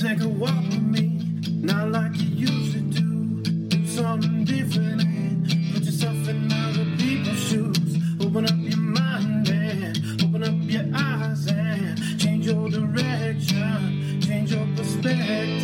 take a walk with me, not like you used to do. Do something different and put yourself in other people's shoes. Open up your mind and open up your eyes and change your direction, change your perspective.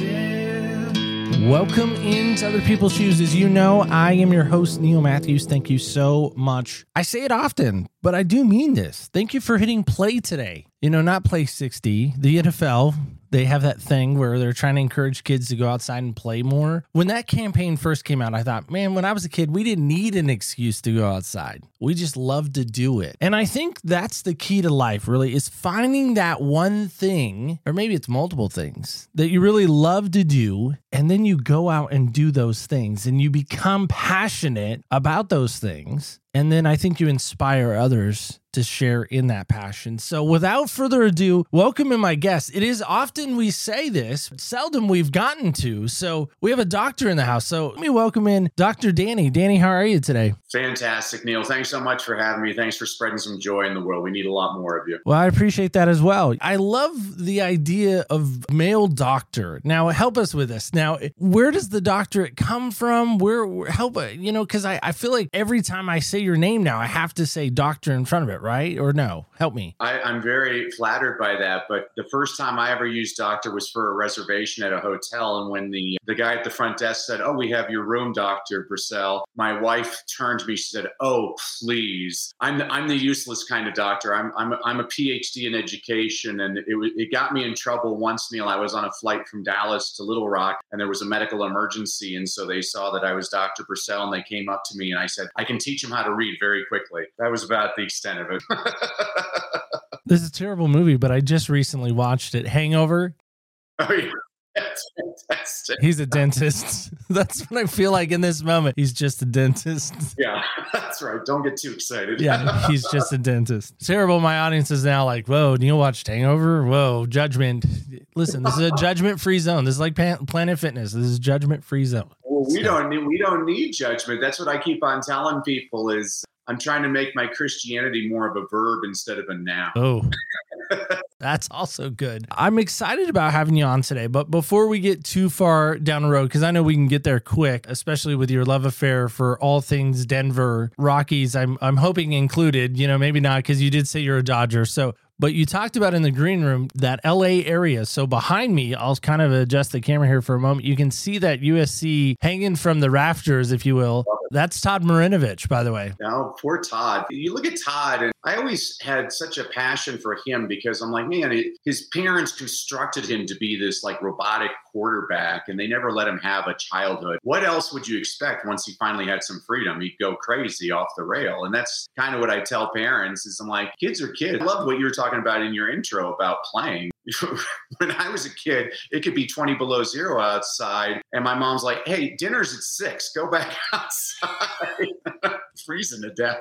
Welcome into Other People's Shoes. As you know, I am your host, Neil Matthews. Thank you so much. I say it often, but I do mean this. Thank you for hitting play today. You know, not play 60, the NFL. They have that thing where they're trying to encourage kids to go outside and play more. When that campaign first came out, I thought, man, when I was a kid, we didn't need an excuse to go outside. We just loved to do it. And I think that's the key to life, really, is finding that one thing, or maybe it's multiple things that you really love to do. And then you go out and do those things and you become passionate about those things. And then I think you inspire others to share in that passion. So without further ado, welcome in my guest. It is often we say this, but seldom we've gotten to. So we have a doctor in the house. So let me welcome in Dr. Danny. Danny, how are you today? Fantastic, Neil. Thanks so much for having me. Thanks for spreading some joy in the world. We need a lot more of you. Well, I appreciate that as well. I love the idea of male doctor. Now, help us with this. Now, where does the doctorate come from? Where, where help, uh, you know, because I, I feel like every time I say your name now, I have to say doctor in front of it, right? Or no? Help me. I, I'm very flattered by that. But the first time I ever used doctor was for a reservation at a hotel. And when the, the guy at the front desk said, Oh, we have your room, Dr. Brassell, my wife turned to me. She said, Oh, please. I'm the, I'm the useless kind of doctor. I'm, I'm, I'm a PhD in education. And it, it got me in trouble once, Neil. I was on a flight from Dallas to Little Rock and there was a medical emergency. And so they saw that I was Dr. Brassell and they came up to me and I said, I can teach them how to read very quickly. That was about the extent of it. This is a terrible movie, but I just recently watched it. Hangover. oh, yeah. That's fantastic. He's a dentist. That's what I feel like in this moment. He's just a dentist. Yeah, that's right. Don't get too excited. Yeah, he's just a dentist. Terrible. My audience is now like, whoa, Neil watched Hangover? Whoa, judgment. Listen, this is a judgment free zone. This is like Planet Fitness. This is judgment free zone. Well, we don't need we don't need judgment. That's what I keep on telling people is I'm trying to make my Christianity more of a verb instead of a noun. Oh, that's also good. I'm excited about having you on today. But before we get too far down the road, because I know we can get there quick, especially with your love affair for all things Denver Rockies, I'm I'm hoping included. You know, maybe not because you did say you're a Dodger. So. But you talked about in the green room that LA area. So behind me, I'll kind of adjust the camera here for a moment. You can see that USC hanging from the rafters, if you will. That's Todd Marinovich, by the way. Now, poor Todd. You look at Todd, and I always had such a passion for him because I'm like, man, it, his parents constructed him to be this like robotic quarterback, and they never let him have a childhood. What else would you expect once he finally had some freedom? He'd go crazy off the rail, and that's kind of what I tell parents. Is I'm like, kids are kids. I love what you were talking about in your intro about playing. when I was a kid, it could be 20 below zero outside, and my mom's like, "Hey, dinner's at six. Go back outside." Freezing to death.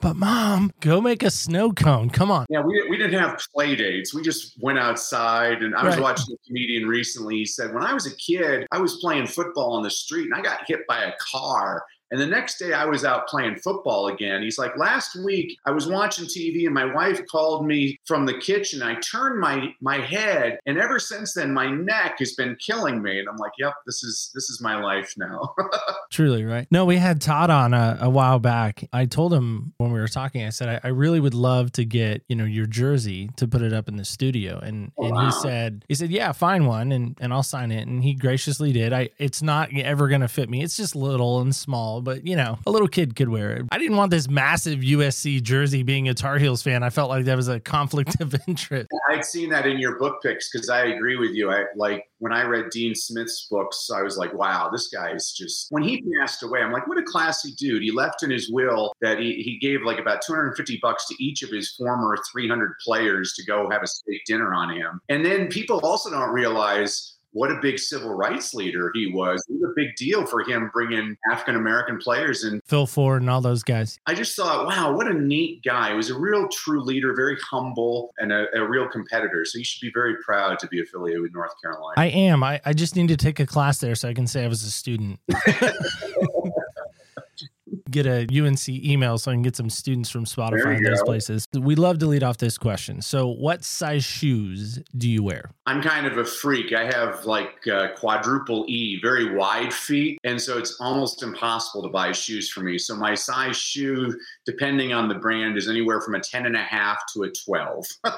But mom, go make a snow cone. Come on. Yeah, we, we didn't have play dates. We just went outside. And I was Right. watching a comedian recently. He said, When I was a kid, I was playing football on the street and I got hit by a car. And the next day I was out playing football again. He's like, Last week I was watching TV and my wife called me from the kitchen. I turned my my head, and ever since then my neck has been killing me. And I'm like, Yep, this is this is my life now. Truly, right? No, we had Todd on a, a while back. I told him when we were talking, I said, I, I really would love to get, you know, your jersey to put it up in the studio. And Oh, and wow. he said, he said, yeah, find one and, and I'll sign it. And he graciously did. I it's not ever gonna fit me. It's just little and small, but you know, a little kid could wear it. I didn't want this massive USC jersey being a Tar Heels fan. I felt like that was a conflict of interest. I'd seen that in your book picks because I agree with you. I like when I read Dean Smith's books, I was like, wow, this guy is just when he passed away, I'm like, what a classy dude. He left in his will that he, he gave like about 250 bucks to each of his former 300 players to go have a steak dinner on him. And then people also don't realize what a big civil rights leader he was. It was a big deal for him bringing African American players and Phil Ford and all those guys. I just thought, wow, what a neat guy. He was a real true leader, very humble, and a, a real competitor. So you should be very proud to be affiliated with North Carolina. I am. I, I just need to take a class there so I can say I was a student. get a UNC email so I can get some students from Spotify and those go. places. We love to lead off this question. So, what size shoes do you wear? I'm kind of a freak. I have like uh, quadruple E, very wide feet. And so it's almost impossible to buy shoes for me. So my size shoe, depending on the brand, is anywhere from a 10 and a half to a 12.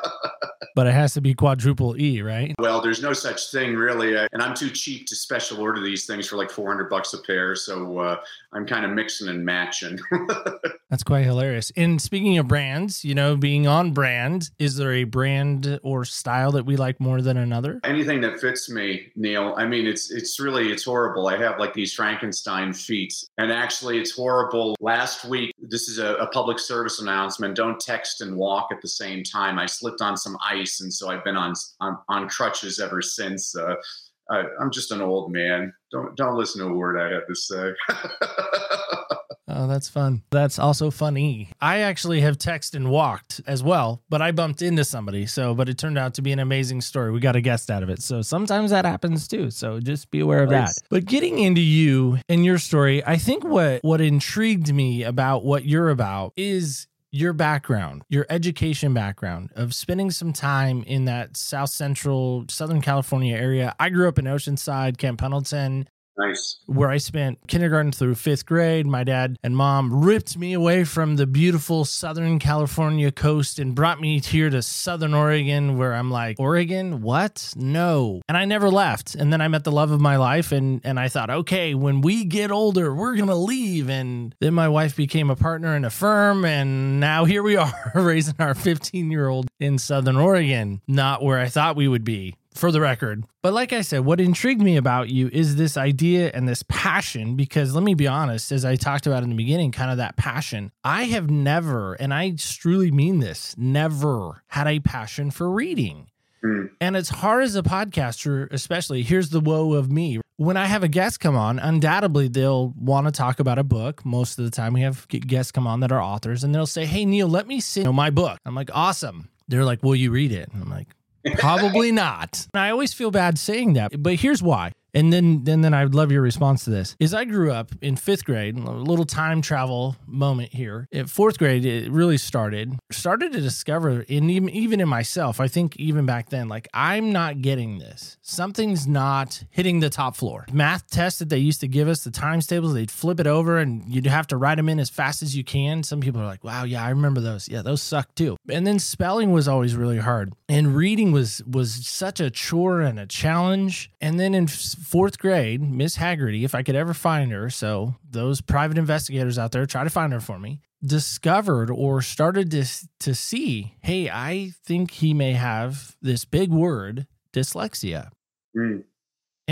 But it has to be quadruple E, right? well, there's no such thing really. Uh, and I'm too cheap to special order these things for like 400 bucks a pair. So uh, I'm kind of mixing and matching. That's quite hilarious. And speaking of brands, you know, being on brand, is there a brand or style that we like more than another? anything that fits me neil i mean it's it's really it's horrible. I have like these frankenstein feet. And actually it's horrible. Last week this is a, a public service announcement. Don't text and walk at the same time. I slipped on some ice and so i've been on on, on crutches ever since. Uh, I, i'm just an old man. Don't don't listen to a word i have to say Oh, that's fun. That's also funny. I actually have texted and walked as well, but I bumped into somebody. So, but it turned out to be an amazing story. We got a guest out of it. So sometimes that happens too. So just be aware of Nice. that. But getting into you and your story, I think what what intrigued me about what you're about is your background, your education background of spending some time in that South Central Southern California area. I grew up in Oceanside, Camp Pendleton nice where I spent kindergarten through fifth grade. My dad and mom ripped me away from the beautiful Southern California coast and brought me here to Southern Oregon, where I'm like, Oregon? What? No. And I never left. And then I met the love of my life, and, and I thought, okay, when we get older, we're going to leave. And then my wife became a partner in a firm, and now here we are raising our 15 year old in Southern Oregon, not where I thought we would be for the record. But like I said, what intrigued me about you is this idea and this passion. Because let me be honest, as I talked about in the beginning, kind of that passion. I have never, and I truly mean this, never had a passion for reading. Hmm. And it's hard as a podcaster, especially. Here's the woe of me. When I have a guest come on, undoubtedly they'll want to talk about a book. Most of the time, we have guests come on that are authors, and they'll say, Hey, Neil, let me see my book. I'm like, Awesome. They're like, Will you read it? I'm like, Probably not. I always feel bad saying that, but here's why. And then, then, then I would love your response to this. Is I grew up in fifth grade, a little time travel moment here. At fourth grade, it really started. Started to discover, in even even in myself, I think even back then, like I'm not getting this. Something's not hitting the top floor. Math tests that they used to give us, the times tables, they'd flip it over, and you'd have to write them in as fast as you can. Some people are like, "Wow, yeah, I remember those. Yeah, those suck too." And then spelling was always really hard, and reading was was such a chore and a challenge. And then in fourth grade, Miss Haggerty, if I could ever find her, so those private investigators out there, try to find her for me, discovered or started to, to see, hey, I think he may have this big word, dyslexia. Hmm.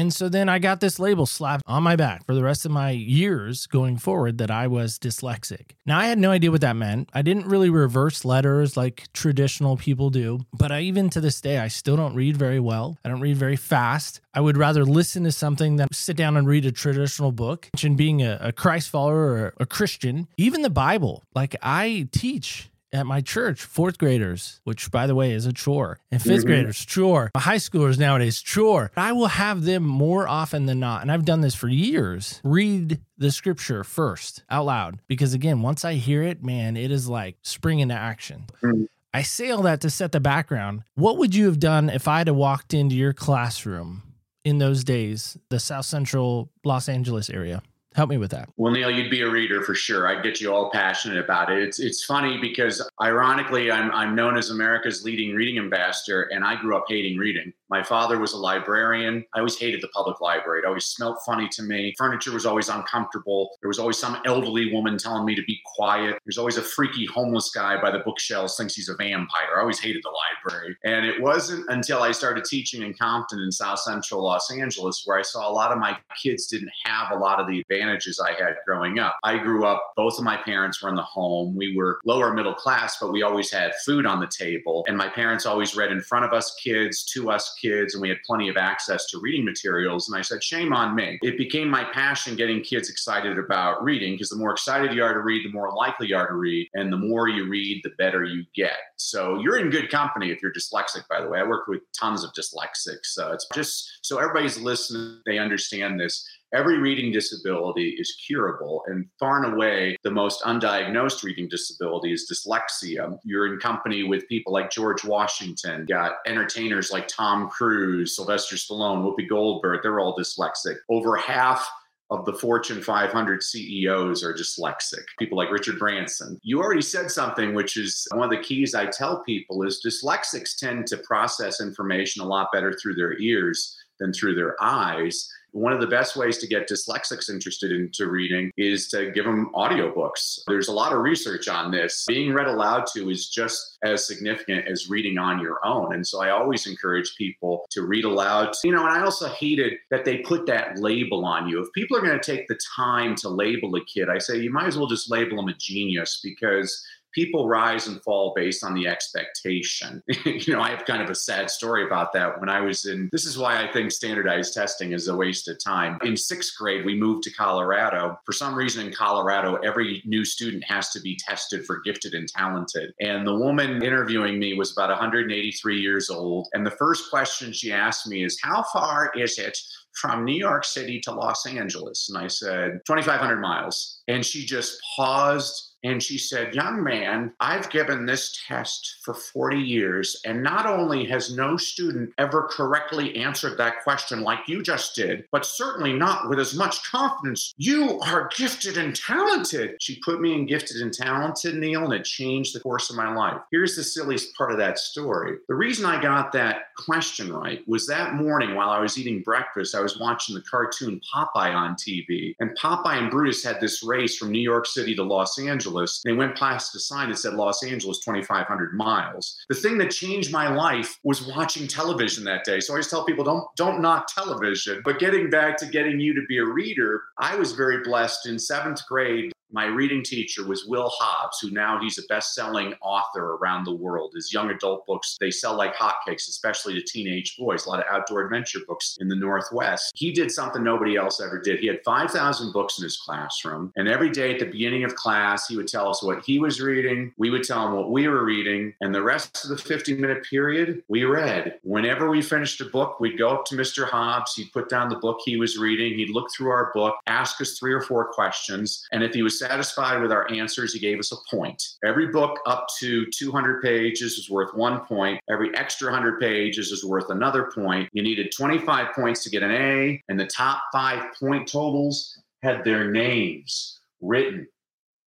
And so then I got this label slapped on my back for the rest of my years going forward that I was dyslexic. Now, I had no idea what that meant. I didn't really reverse letters like traditional people do, but I even to this day, I still don't read very well. I don't read very fast. I would rather listen to something than sit down and read a traditional book. And being a, a Christ follower or a Christian, even the Bible, like I teach at my church, fourth graders, which by the way is a chore, and 5th Mhm. graders, chore, My high schoolers nowadays, chore. I will have them more often than not, and I've done this for years, read the scripture first out loud. Because again, once I hear it, man, it is like spring into action. Mhm. I say all that to set the background. What would you have done if I'd have walked into your classroom in those days, the South Central Los Angeles area? Help me with that. Well, Neil, you'd be a reader for sure. I'd get you all passionate about it. It's it's funny because ironically, I'm I'm known as America's leading reading ambassador, and I grew up hating reading. My father was a librarian. I always hated the public library. It always smelled funny to me. Furniture was always uncomfortable. There was always some elderly woman telling me to be quiet. There's always a freaky homeless guy by the bookshelves thinks he's a vampire. I always hated the library. And it wasn't until I started teaching in Compton in South Central Los Angeles where I saw a lot of my kids didn't have a lot of the advantages I had growing up. I grew up, both of my parents were in the home. We were lower middle class, but we always had food on the table. And my parents always read in front of us kids, to us kids, and we had plenty of access to reading materials. And I said, shame on me. It became my passion getting kids excited about reading because the more excited you are to read, the more likely you are to read. And the more you read, the better you get. So you're in good company if you're dyslexic, by the way. I work with tons of dyslexics. So it's just so everybody's listening, they understand this every reading disability is curable. And far and away, the most undiagnosed reading disability is dyslexia. You're in company with people like George Washington, got entertainers like Tom Cruise, Sylvester Stallone, Whoopi Goldberg, they're all dyslexic. Over half of the Fortune 500 CEOs are dyslexic. People like Richard Branson. You already said something, which is one of the keys I tell people is dyslexics tend to process information a lot better through their ears than through their eyes. One of the best ways to get dyslexics interested into reading is to give them audiobooks. There's a lot of research on this. Being read aloud to is just as significant as reading on your own. And so I always encourage people to read aloud. You know, and I also hated that they put that label on you. If people are going to take the time to label a kid, I say you might as well just label them a genius because people rise and fall based on the expectation. you know, I have kind of a sad story about that. When I was in, this is why I think standardized testing is a waste of time. In sixth grade, we moved to Colorado. For some reason in Colorado, every new student has to be tested for gifted and talented. And the woman interviewing me was about 183 years old. And the first question she asked me is, How far is it? from New York City to Los Angeles. And I said, 2,500 miles. And she just paused and she said, Young man, I've given this test for 40 years, and not only has no student ever correctly answered that question like you just did, but certainly not with as much confidence. You are gifted and talented. She put me in gifted and talented, Neil, and it changed the course of my life. Here's the silliest part of that story. The reason I got that question right was that morning while I was eating breakfast, I was watching the cartoon Popeye on TV, and Popeye and Brutus had this race from New York City to Los Angeles Angeles. They went past a sign that said Los Angeles 2,500 miles. The thing that changed my life was watching television that day. So I always tell people don't don't knock television. But getting back to getting you to be a reader, I was very blessed in seventh grade my reading teacher was Will Hobbs, who now he's a best-selling author around the world. His young adult books, they sell like hotcakes, especially to teenage boys, a lot of outdoor adventure books in the Northwest. He did something nobody else ever did. He had 5,000 books in his classroom, and every day at the beginning of class, he would tell us what he was reading. We would tell him what we were reading, and the rest of the 50-minute period, we read. Whenever we finished a book, we'd go up to Mr. Hobbs, he'd put down the book he was reading, he'd look through our book, ask us three or four questions, and if he was satisfied with our answers, he gave us a point. Every book up to 200 pages is worth one point. Every extra 100 pages is worth another point. You needed 25 points to get an A, and the top five point totals had their names written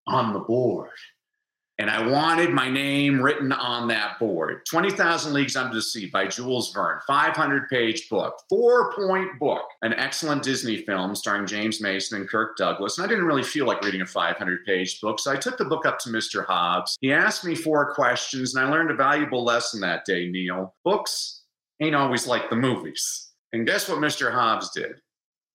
on the board and I wanted my name written on that board. 20,000 Leagues Under the Sea by Jules Verne, 500 page book, four point book, an excellent Disney film starring James Mason and Kirk Douglas. And I didn't really feel like reading a 500 page book. So I took the book up to Mr. Hobbs. He asked me four questions, and I learned a valuable lesson that day, Neil. Books ain't always like the movies. And guess what Mr. Hobbs did?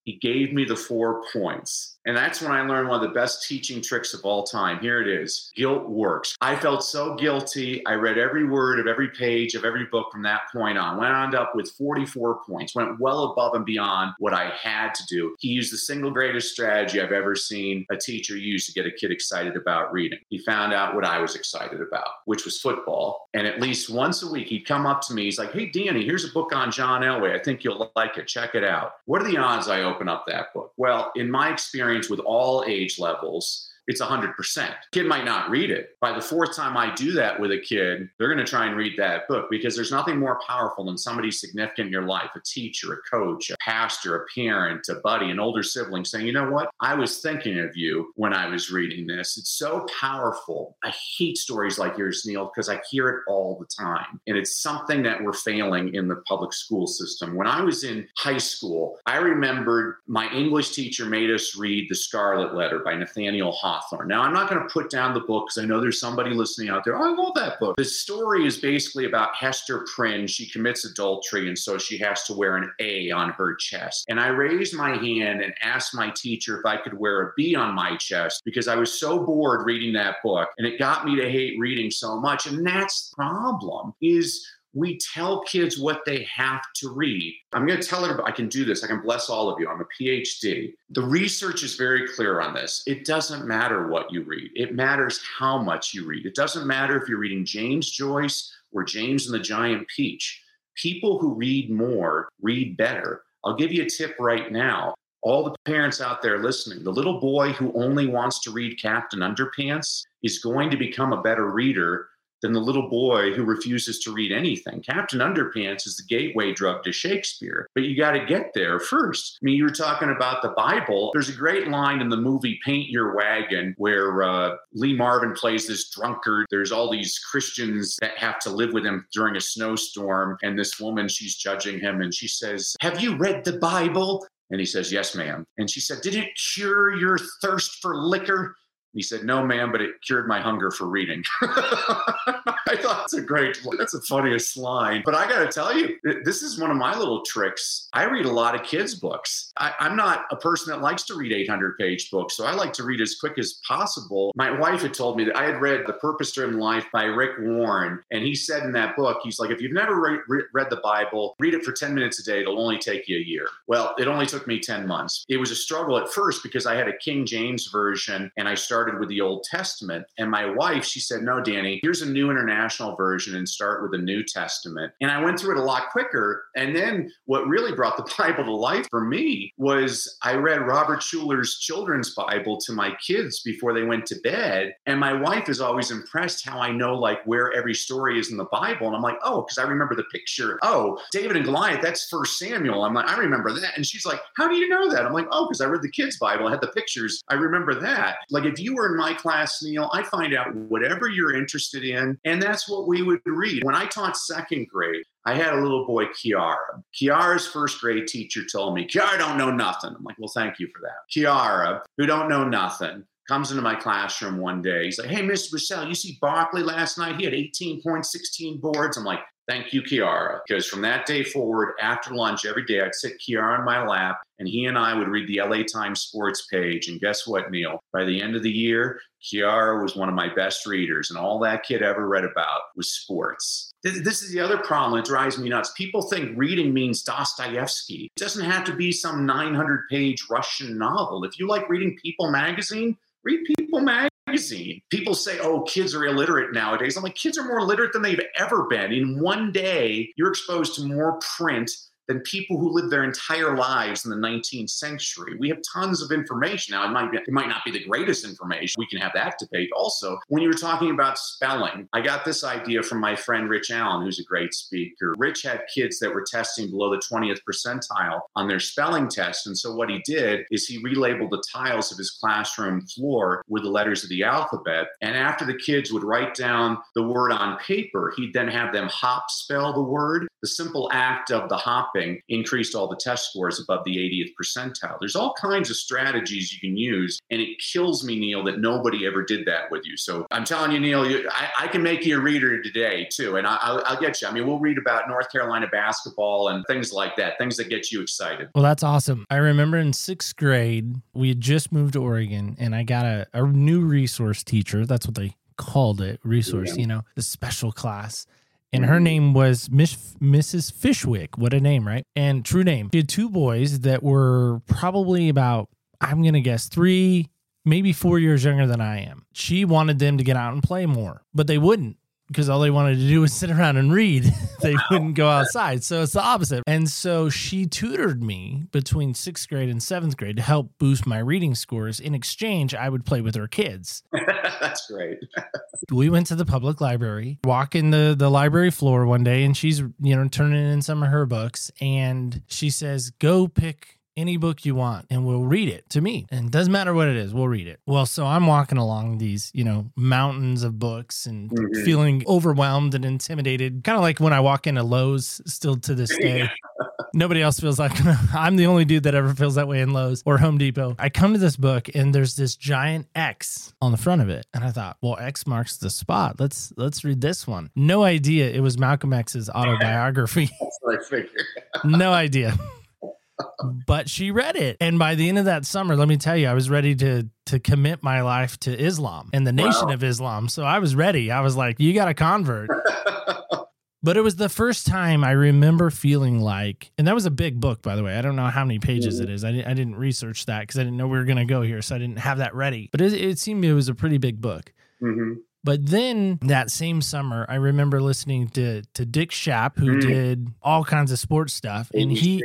He gave me the four points. And that's when I learned one of the best teaching tricks of all time. Here it is guilt works. I felt so guilty. I read every word of every page of every book from that point on. Went on up with 44 points, went well above and beyond what I had to do. He used the single greatest strategy I've ever seen a teacher use to get a kid excited about reading. He found out what I was excited about, which was football. And at least once a week, he'd come up to me. He's like, Hey, Danny, here's a book on John Elway. I think you'll like it. Check it out. What are the odds I open up that book? Well, in my experience, experience with all age levels it's 100%. Kid might not read it. By the fourth time I do that with a kid, they're going to try and read that book because there's nothing more powerful than somebody significant in your life a teacher, a coach, a pastor, a parent, a buddy, an older sibling saying, you know what? I was thinking of you when I was reading this. It's so powerful. I hate stories like yours, Neil, because I hear it all the time. And it's something that we're failing in the public school system. When I was in high school, I remembered my English teacher made us read The Scarlet Letter by Nathaniel Hawthorne Now, I'm not going to put down the book because I know there's somebody listening out there. Oh, I love that book. The story is basically about Hester Prynne. She commits adultery, and so she has to wear an A on her chest. And I raised my hand and asked my teacher if I could wear a B on my chest because I was so bored reading that book, and it got me to hate reading so much. And that's the problem is we tell kids what they have to read. I'm going to tell it, I can do this. I can bless all of you. I'm a PhD. The research is very clear on this. It doesn't matter what you read, it matters how much you read. It doesn't matter if you're reading James Joyce or James and the Giant Peach. People who read more read better. I'll give you a tip right now. all the parents out there listening, the little boy who only wants to read Captain Underpants is going to become a better reader than the little boy who refuses to read anything. Captain Underpants is the gateway drug to Shakespeare, but you got to get there first. I mean, you were talking about the Bible. There's a great line in the movie Paint Your Wagon where uh, Lee Marvin plays this drunkard. There's all these Christians that have to live with him during a snowstorm, and this woman, she's judging him, and she says, Have you read the Bible? And he says, Yes, ma'am. And she said, Did it cure your thirst for liquor? He said, "No, ma'am, but it cured my hunger for reading." I thought it's a great. That's the funniest line. But I got to tell you, this is one of my little tricks. I read a lot of kids' books. I, I'm not a person that likes to read 800-page books, so I like to read as quick as possible. My wife had told me that I had read *The Purpose Driven Life* by Rick Warren, and he said in that book, he's like, "If you've never re- re- read the Bible, read it for 10 minutes a day. It'll only take you a year." Well, it only took me 10 months. It was a struggle at first because I had a King James version, and I started started with the Old Testament. And my wife, she said, No, Danny, here's a new international version and start with the New Testament. And I went through it a lot quicker. And then what really brought the Bible to life for me was I read Robert Schuller's children's Bible to my kids before they went to bed. And my wife is always impressed how I know like where every story is in the Bible. And I'm like, oh, because I remember the picture. Oh, David and Goliath, that's first Samuel. I'm like, I remember that. And she's like, How do you know that? I'm like, oh, because I read the kids' Bible. I had the pictures. I remember that. Like if you were in my class, Neil, I find out whatever you're interested in, and that's what we would read. When I taught second grade, I had a little boy, Kiara. Kiara's first grade teacher told me, Kiara don't know nothing. I'm like, well, thank you for that. Kiara, who don't know nothing, comes into my classroom one day. He's like, hey, Mr. Brassell, you see Barkley last night? He had 18 points, 16 boards. I'm like, Thank you, Kiara. Because from that day forward, after lunch every day, I'd sit Kiara on my lap and he and I would read the LA Times sports page. And guess what, Neil? By the end of the year, Kiara was one of my best readers, and all that kid ever read about was sports. This is the other problem that drives me nuts. People think reading means Dostoevsky. It doesn't have to be some 900 page Russian novel. If you like reading People magazine, read People magazine magazine. People say, oh, kids are illiterate nowadays. I'm like, kids are more literate than they've ever been. In one day, you're exposed to more print than people who lived their entire lives in the 19th century. We have tons of information. Now, it might, be, it might not be the greatest information. We can have that debate also. When you were talking about spelling, I got this idea from my friend Rich Allen, who's a great speaker. Rich had kids that were testing below the 20th percentile on their spelling test. And so what he did is he relabeled the tiles of his classroom floor with the letters of the alphabet. And after the kids would write down the word on paper, he'd then have them hop spell the word. The simple act of the hopping increased all the test scores above the 80th percentile. There's all kinds of strategies you can use, and it kills me, Neil, that nobody ever did that with you. So I'm telling you, Neil, you, I, I, can make you a reader today too, and I, will I'll get you. I mean, we'll read about North Carolina basketball and things like that, things that get you excited. Well, that's awesome. I remember in sixth grade, we had just moved to Oregon, and I got a, a new resource teacher. That's what they called it resource, yeah. you know, the special class and her name was Miss Mrs. Fishwick. What a name, right? And true name. She had two boys that were probably about, I'm going to guess, three, maybe four years younger than I am. She wanted them to get out and play more, but they wouldn't because all they wanted to do was sit around and read. they wouldn't go outside. So it's the opposite. And so she tutored me between sixth grade and seventh grade to help boost my reading scores. In exchange, I would play with her kids. That's great. we went to the public library, walk in the, the library floor one day, and she's, you know, turning in some of her books. And she says, Go pick any book you want and we'll read it to me. And doesn't matter what it is, we'll read it. Well, so I'm walking along these, you know, mountains of books and mm-hmm. feeling overwhelmed and intimidated. Kind of like when I walk into Lowe's still to this day. Nobody else feels like I'm the only dude that ever feels that way in Lowe's or Home Depot. I come to this book and there's this giant X on the front of it. And I thought, well, X marks the spot. Let's let's read this one. No idea it was Malcolm X's autobiography. That's what I figured. no idea but she read it. And by the end of that summer, let me tell you, I was ready to to commit my life to Islam and the Nation wow. of Islam. So I was ready. I was like, you got a convert. but it was the first time I remember feeling like, and that was a big book, by the way. I don't know how many pages mm-hmm. it is. I, I didn't research that because I didn't know we were going to go here. So I didn't have that ready. But it, it seemed it was a pretty big book. Mm-hmm. But then that same summer, I remember listening to to Dick Schaap, who mm-hmm. did all kinds of sports stuff, and he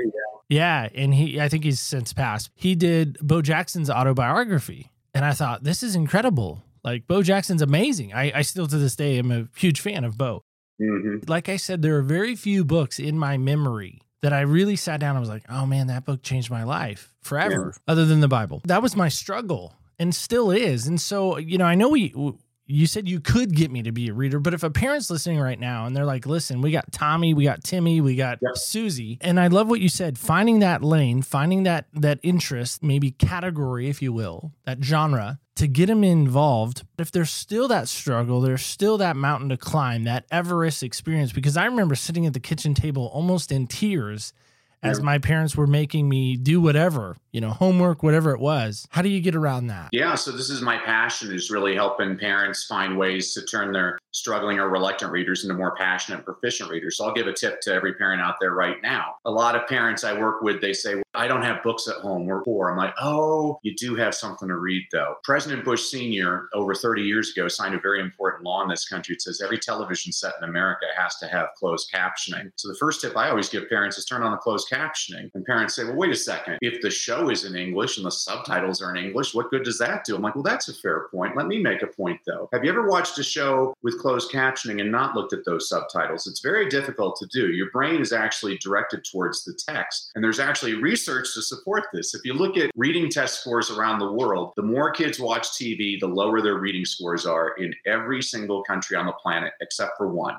Yeah, and he I think he's since passed. He did Bo Jackson's autobiography. And I thought, this is incredible. Like Bo Jackson's amazing. I, I still to this day am a huge fan of Bo. Mhm. Like I said, there are very few books in my memory that I really sat down and was like, oh man, that book changed my life forever, other than the Bible. That was my struggle and still is. And so, you know, I know we, you said you could get me to be a reader, but if a parent's listening right now and they're like, listen, we got Tommy, we got Timmy, we got Yep. Susie. And I love what you said, finding that lane, finding that that interest, maybe category, if you will, that genre to get them involved. If there's still that struggle, there's still that mountain to climb, that Everest experience. Because I remember sitting at the kitchen table almost in tears as my parents were making me do whatever, you know, homework, whatever it was. How do you get around that? Yeah, so this is my passion is really helping parents find ways to turn their struggling or reluctant readers into more passionate, proficient readers. So I'll give a tip to every parent out there right now. A lot of parents I work with, they say, I don't have books at home. We're poor. I'm like, oh, you do have something to read though. President Bush Sr. over 30 years ago signed a very important law in this country. It says every television set in America has to have closed captioning. So the first tip I always give parents is turn on the closed captioning. And parents say, well, wait a second. If the show is in English and the subtitles are in English, what good does that do? I'm like, well, that's a fair point. Let me make a point though. Have you ever watched a show with closed captioning and not looked at those subtitles? It's very difficult to do. Your brain is actually directed towards the text. And there's actually research to support this. If you look at reading test scores around the world, the more kids watch TV, the lower their reading scores are in every single country on the planet except for one.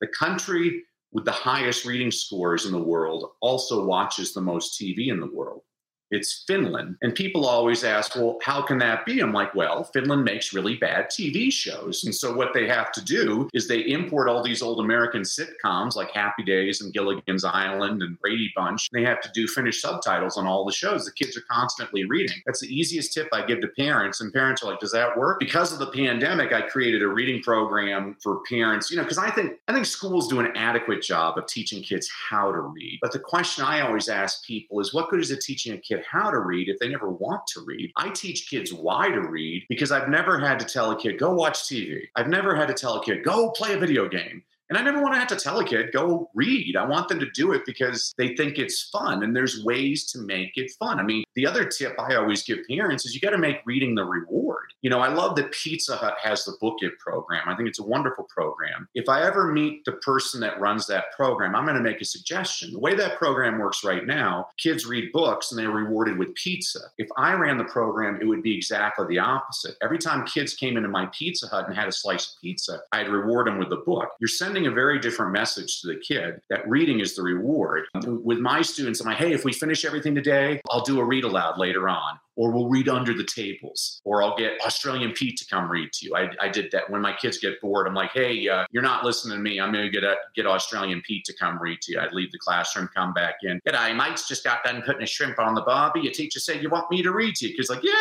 The country with the highest reading scores in the world also watches the most TV in the world. It's Finland. And people always ask, well, how can that be? I'm like, well, Finland makes really bad TV shows. And so what they have to do is they import all these old American sitcoms like Happy Days and Gilligan's Island and Brady Bunch. They have to do Finnish subtitles on all the shows. The kids are constantly reading. That's the easiest tip I give to parents. And parents are like, does that work? Because of the pandemic, I created a reading program for parents, you know, because I think I think schools do an adequate job of teaching kids how to read. But the question I always ask people is what good is it teaching a kid how to read if they never want to read? I teach kids why to read because I've never had to tell a kid, go watch TV. I've never had to tell a kid, go play a video game. And I never want to have to tell a kid, go read. I want them to do it because they think it's fun. And there's ways to make it fun. I mean, the other tip I always give parents is you got to make reading the reward. You know, I love that Pizza Hut has the Book It program. I think it's a wonderful program. If I ever meet the person that runs that program, I'm going to make a suggestion. The way that program works right now, kids read books and they're rewarded with pizza. If I ran the program, it would be exactly the opposite. Every time kids came into my Pizza Hut and had a slice of pizza, I'd reward them with the book. You're sending a very different message to the kid that reading is the reward. With my students, I'm like, hey, if we finish everything today, I'll do a read aloud later on, or we'll read under the tables, or I'll get Australian Pete to come read to you. I, I did that when my kids get bored. I'm like, hey, uh, you're not listening to me. I'm going to get a, get Australian Pete to come read to you. I'd leave the classroom, come back in. G'day, Mike's Just got done putting a shrimp on the barbie. Your teacher said you want me to read to you. Kids like, yay,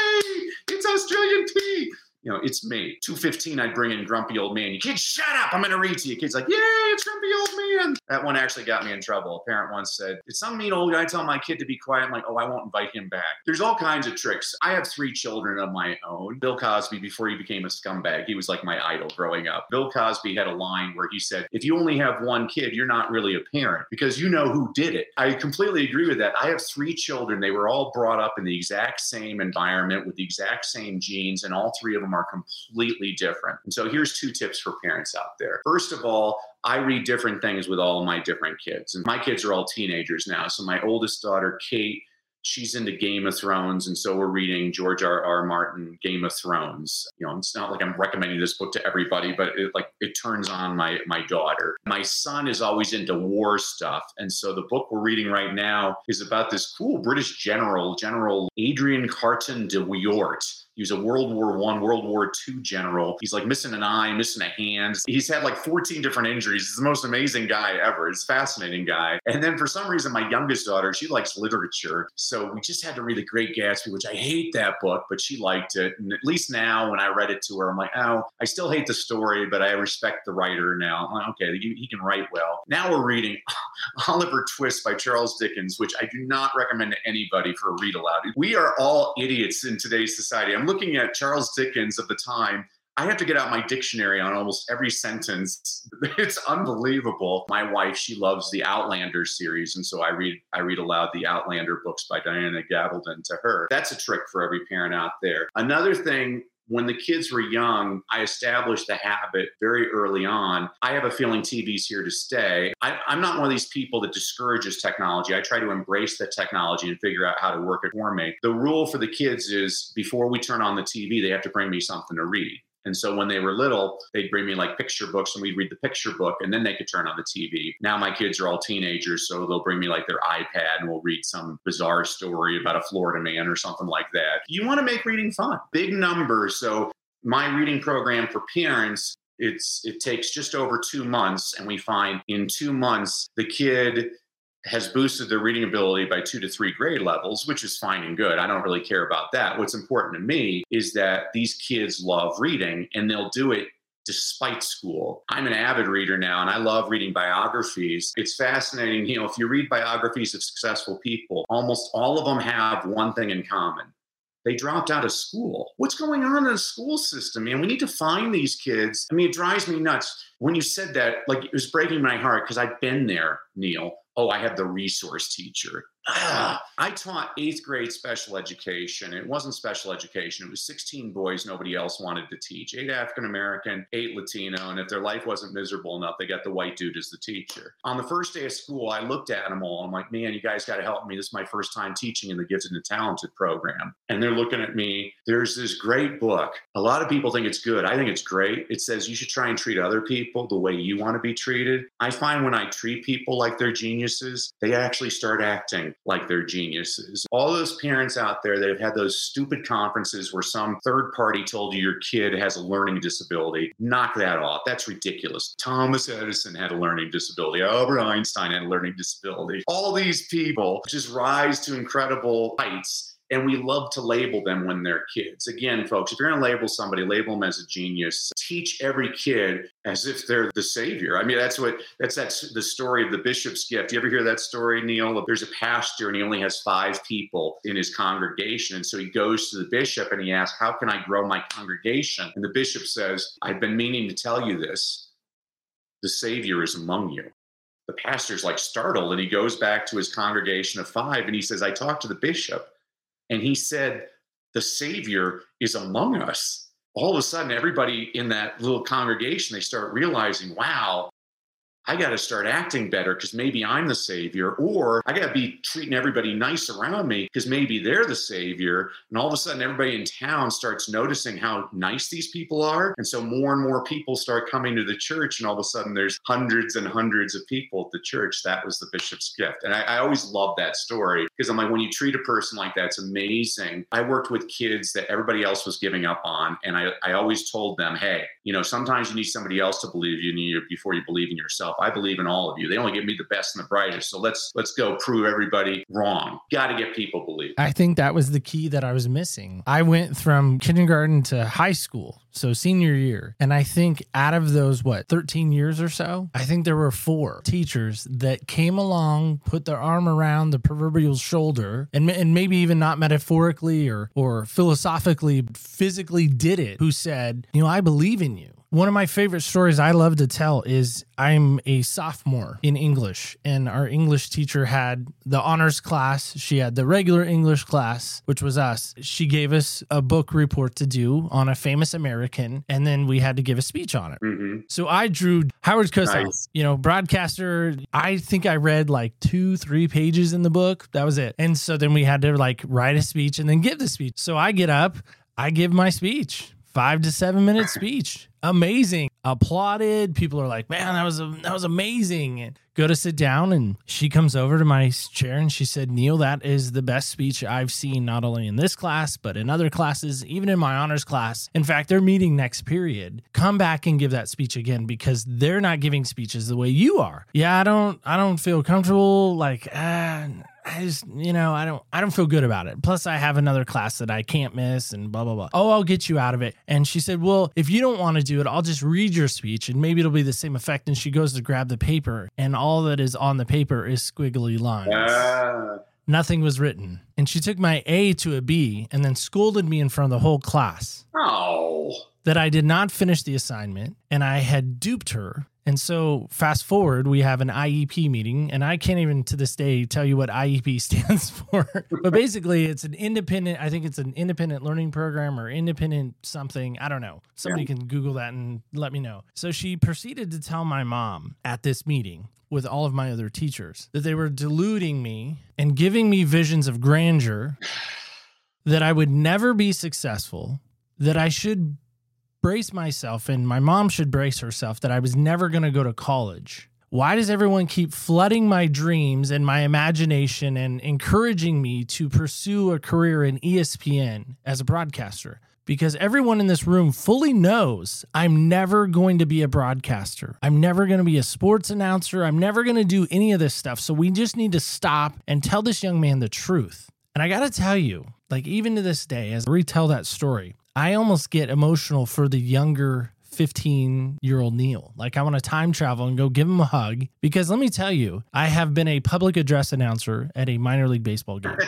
it's Australian Pete you know, it's me. 215, I'd bring in grumpy old man. You kids, shut up. I'm going to read to you. Kids like, yay, grumpy old man. That one actually got me in trouble. A parent once said, did some mean old guy tell my kid to be quiet? I'm like, oh, I won't invite him back. There's all kinds of tricks. I have three children of my own. Bill Cosby, before he became a scumbag, he was like my idol growing up. Bill Cosby had a line where he said, if you only have one kid, you're not really a parent because you know who did it. I completely agree with that. I have three children. They were all brought up in the exact same environment with the exact same genes, and all three of them are completely different. And so here's two tips for parents out there. First of all, I read different things with all my different kids. And my kids are all teenagers now. So my oldest daughter, Kate, she's into Game of Thrones, and so we're reading George R. R. Martin, Game of Thrones. You know, it's not like I'm recommending this book to everybody, but it like it turns on my my daughter. My son is always into war stuff, and so the book we're reading right now is about this cool British general, General Adrian Carton de Wiart. He was a World War One, World War Two general. He's like missing an eye, missing a hand. He's had like 14 different injuries. He's the most amazing guy ever. He's a fascinating guy. And then for some reason, my youngest daughter, she likes literature. So we just had to read The Great Gatsby, which I hate that book, but she liked it. And at least now when I read it to her, I'm like, oh, I still hate the story, but I respect the writer now. Like, okay, he, he can write well. Now we're reading Oliver Twist by Charles Dickens, which I do not recommend to anybody for a read aloud. We are all idiots in today's society. I'm looking at Charles Dickens of the time. I have to get out my dictionary on almost every sentence. It's unbelievable. My wife, she loves the Outlander series, and so I read I read aloud the Outlander books by Diana Gabaldon to her. That's a trick for every parent out there. Another thing when the kids were young, I established the habit very early on. I have a feeling TV's here to stay. I, am not one of these people that discourages technology. I try to embrace the technology and figure out how to work it for me. The rule for the kids is before we turn on the TV, they have to bring me something to read. And so when they were little, they'd bring me like picture books and we'd read the picture book and then they could turn on the TV. Now my kids are all teenagers, so they'll bring me like their iPad and we'll read some bizarre story about a Florida man or something like that. You want to make reading fun. Big numbers. So my reading program for parents it's it takes just over 2 months and we find in 2 months the kid has boosted their reading ability by two to three grade levels, which is fine and good. I don't really care about that. What's important to me is that these kids love reading and they'll do it despite school. I'm an avid reader now and I love reading biographies. It's fascinating. You know, if you read biographies of successful people, almost all of them have one thing in common. They dropped out of school. What's going on in the school system, man? We need to find these kids. I mean, it drives me nuts. When you said that, like it was breaking my heart because I've been there, Neil oh, I have the resource teacher. I taught eighth grade special education. It wasn't special education. It was 16 boys nobody else wanted to teach. Eight African American, eight Latino. And if their life wasn't miserable enough, they got the white dude as the teacher. On the first day of school, I looked at them all. I'm like, man, you guys got to help me. This is my first time teaching in the Gifted and Talented program. And they're looking at me. There's this great book. A lot of people think it's good. I think it's great. It says you should try and treat other people the way you want to be treated. I find when I treat people like they're geniuses, they actually start acting like they're geniuses. All those parents out there that have had those stupid conferences where some third party told you your kid has a learning disability, knock that off. That's ridiculous. Thomas Edison had a learning disability. Albert Einstein had a learning disability. All these people just rise to incredible heights and we love to label them when they're kids. Again, folks, if you're going to label somebody, label them as a genius. Teach every kid as if they're the savior. I mean, that's what that's that's the story of the bishop's gift. You ever hear that story, Neil? There's a pastor and he only has five people in his congregation, and so he goes to the bishop and he asks, "How can I grow my congregation?" And the bishop says, "I've been meaning to tell you this. The savior is among you." The pastor's like startled and he goes back to his congregation of five and he says, I talked to the bishop and he said, The Savior is among us. All of a sudden, everybody in that little congregation, they start realizing, wow, I got to start acting better because maybe I'm the savior, or I got to be treating everybody nice around me because maybe they're the savior. And all of a sudden, everybody in town starts noticing how nice these people are. And so more and more people start coming to the church, and all of a sudden, there's hundreds and hundreds of people at the church. That was the bishop's gift. And I, I always love that story because I'm like, when you treat a person like that, it's amazing. I worked with kids that everybody else was giving up on. And I, I always told them, hey, you know, sometimes you need somebody else to believe in you before you believe in yourself. I believe in all of you. They only give me the best and the brightest. So let's let's go prove everybody wrong. Got to get people believe. I think that was the key that I was missing. I went from kindergarten to high school, so senior year, and I think out of those what 13 years or so, I think there were four teachers that came along, put their arm around the proverbial shoulder, and and maybe even not metaphorically or or philosophically, physically did it. Who said, you know, I believe in you. One of my favorite stories I love to tell is I'm a sophomore in English, and our English teacher had the honors class. She had the regular English class, which was us. She gave us a book report to do on a famous American, and then we had to give a speech on it. Mm-hmm. So I drew Howard Cosell, Nice. you know, broadcaster. I think I read like two, three pages in the book. That was it. And so then we had to like write a speech and then give the speech. So I get up, I give my speech, five to seven minute speech. Amazing. Applauded. People are like, man, that was a, that was amazing. And go to sit down and she comes over to my chair and she said, Neil, that is the best speech I've seen not only in this class, but in other classes, even in my honors class. In fact, they're meeting next period. Come back and give that speech again because they're not giving speeches the way you are. Yeah, I don't I don't feel comfortable like ah I just, you know, I don't, I don't feel good about it. Plus, I have another class that I can't miss, and blah blah blah. Oh, I'll get you out of it. And she said, well, if you don't want to do it, I'll just read your speech, and maybe it'll be the same effect. And she goes to grab the paper, and all that is on the paper is squiggly lines. Ah, Nothing was written. And she took my A to a B, and then scolded me in front of the whole class. oh, that I did not finish the assignment and I had duped her. And so, fast forward, we have an IEP meeting, and I can't even to this day tell you what IEP stands for. but basically, it's an independent, I think it's an independent learning program or independent something. I don't know. Somebody can Google that and let me know. So, she proceeded to tell my mom at this meeting with all of my other teachers that they were deluding me and giving me visions of grandeur that I would never be successful, that I should brace myself and my mom should brace herself that I was never going to go to college. Why does everyone keep flooding my dreams and my imagination and encouraging me to pursue a career in ESPN as a broadcaster? Because everyone in this room fully knows I'm never going to be a broadcaster. I'm never going to be a sports announcer. I'm never going to do any of this stuff. So we just need to stop and tell this young man the truth. And I got to tell you, like, even to this day, as I retell that story, I almost get emotional for the younger 15 year old Neil. Like, I want to time travel and go give him a hug because let me tell you, I have been a public address announcer at a minor league baseball game.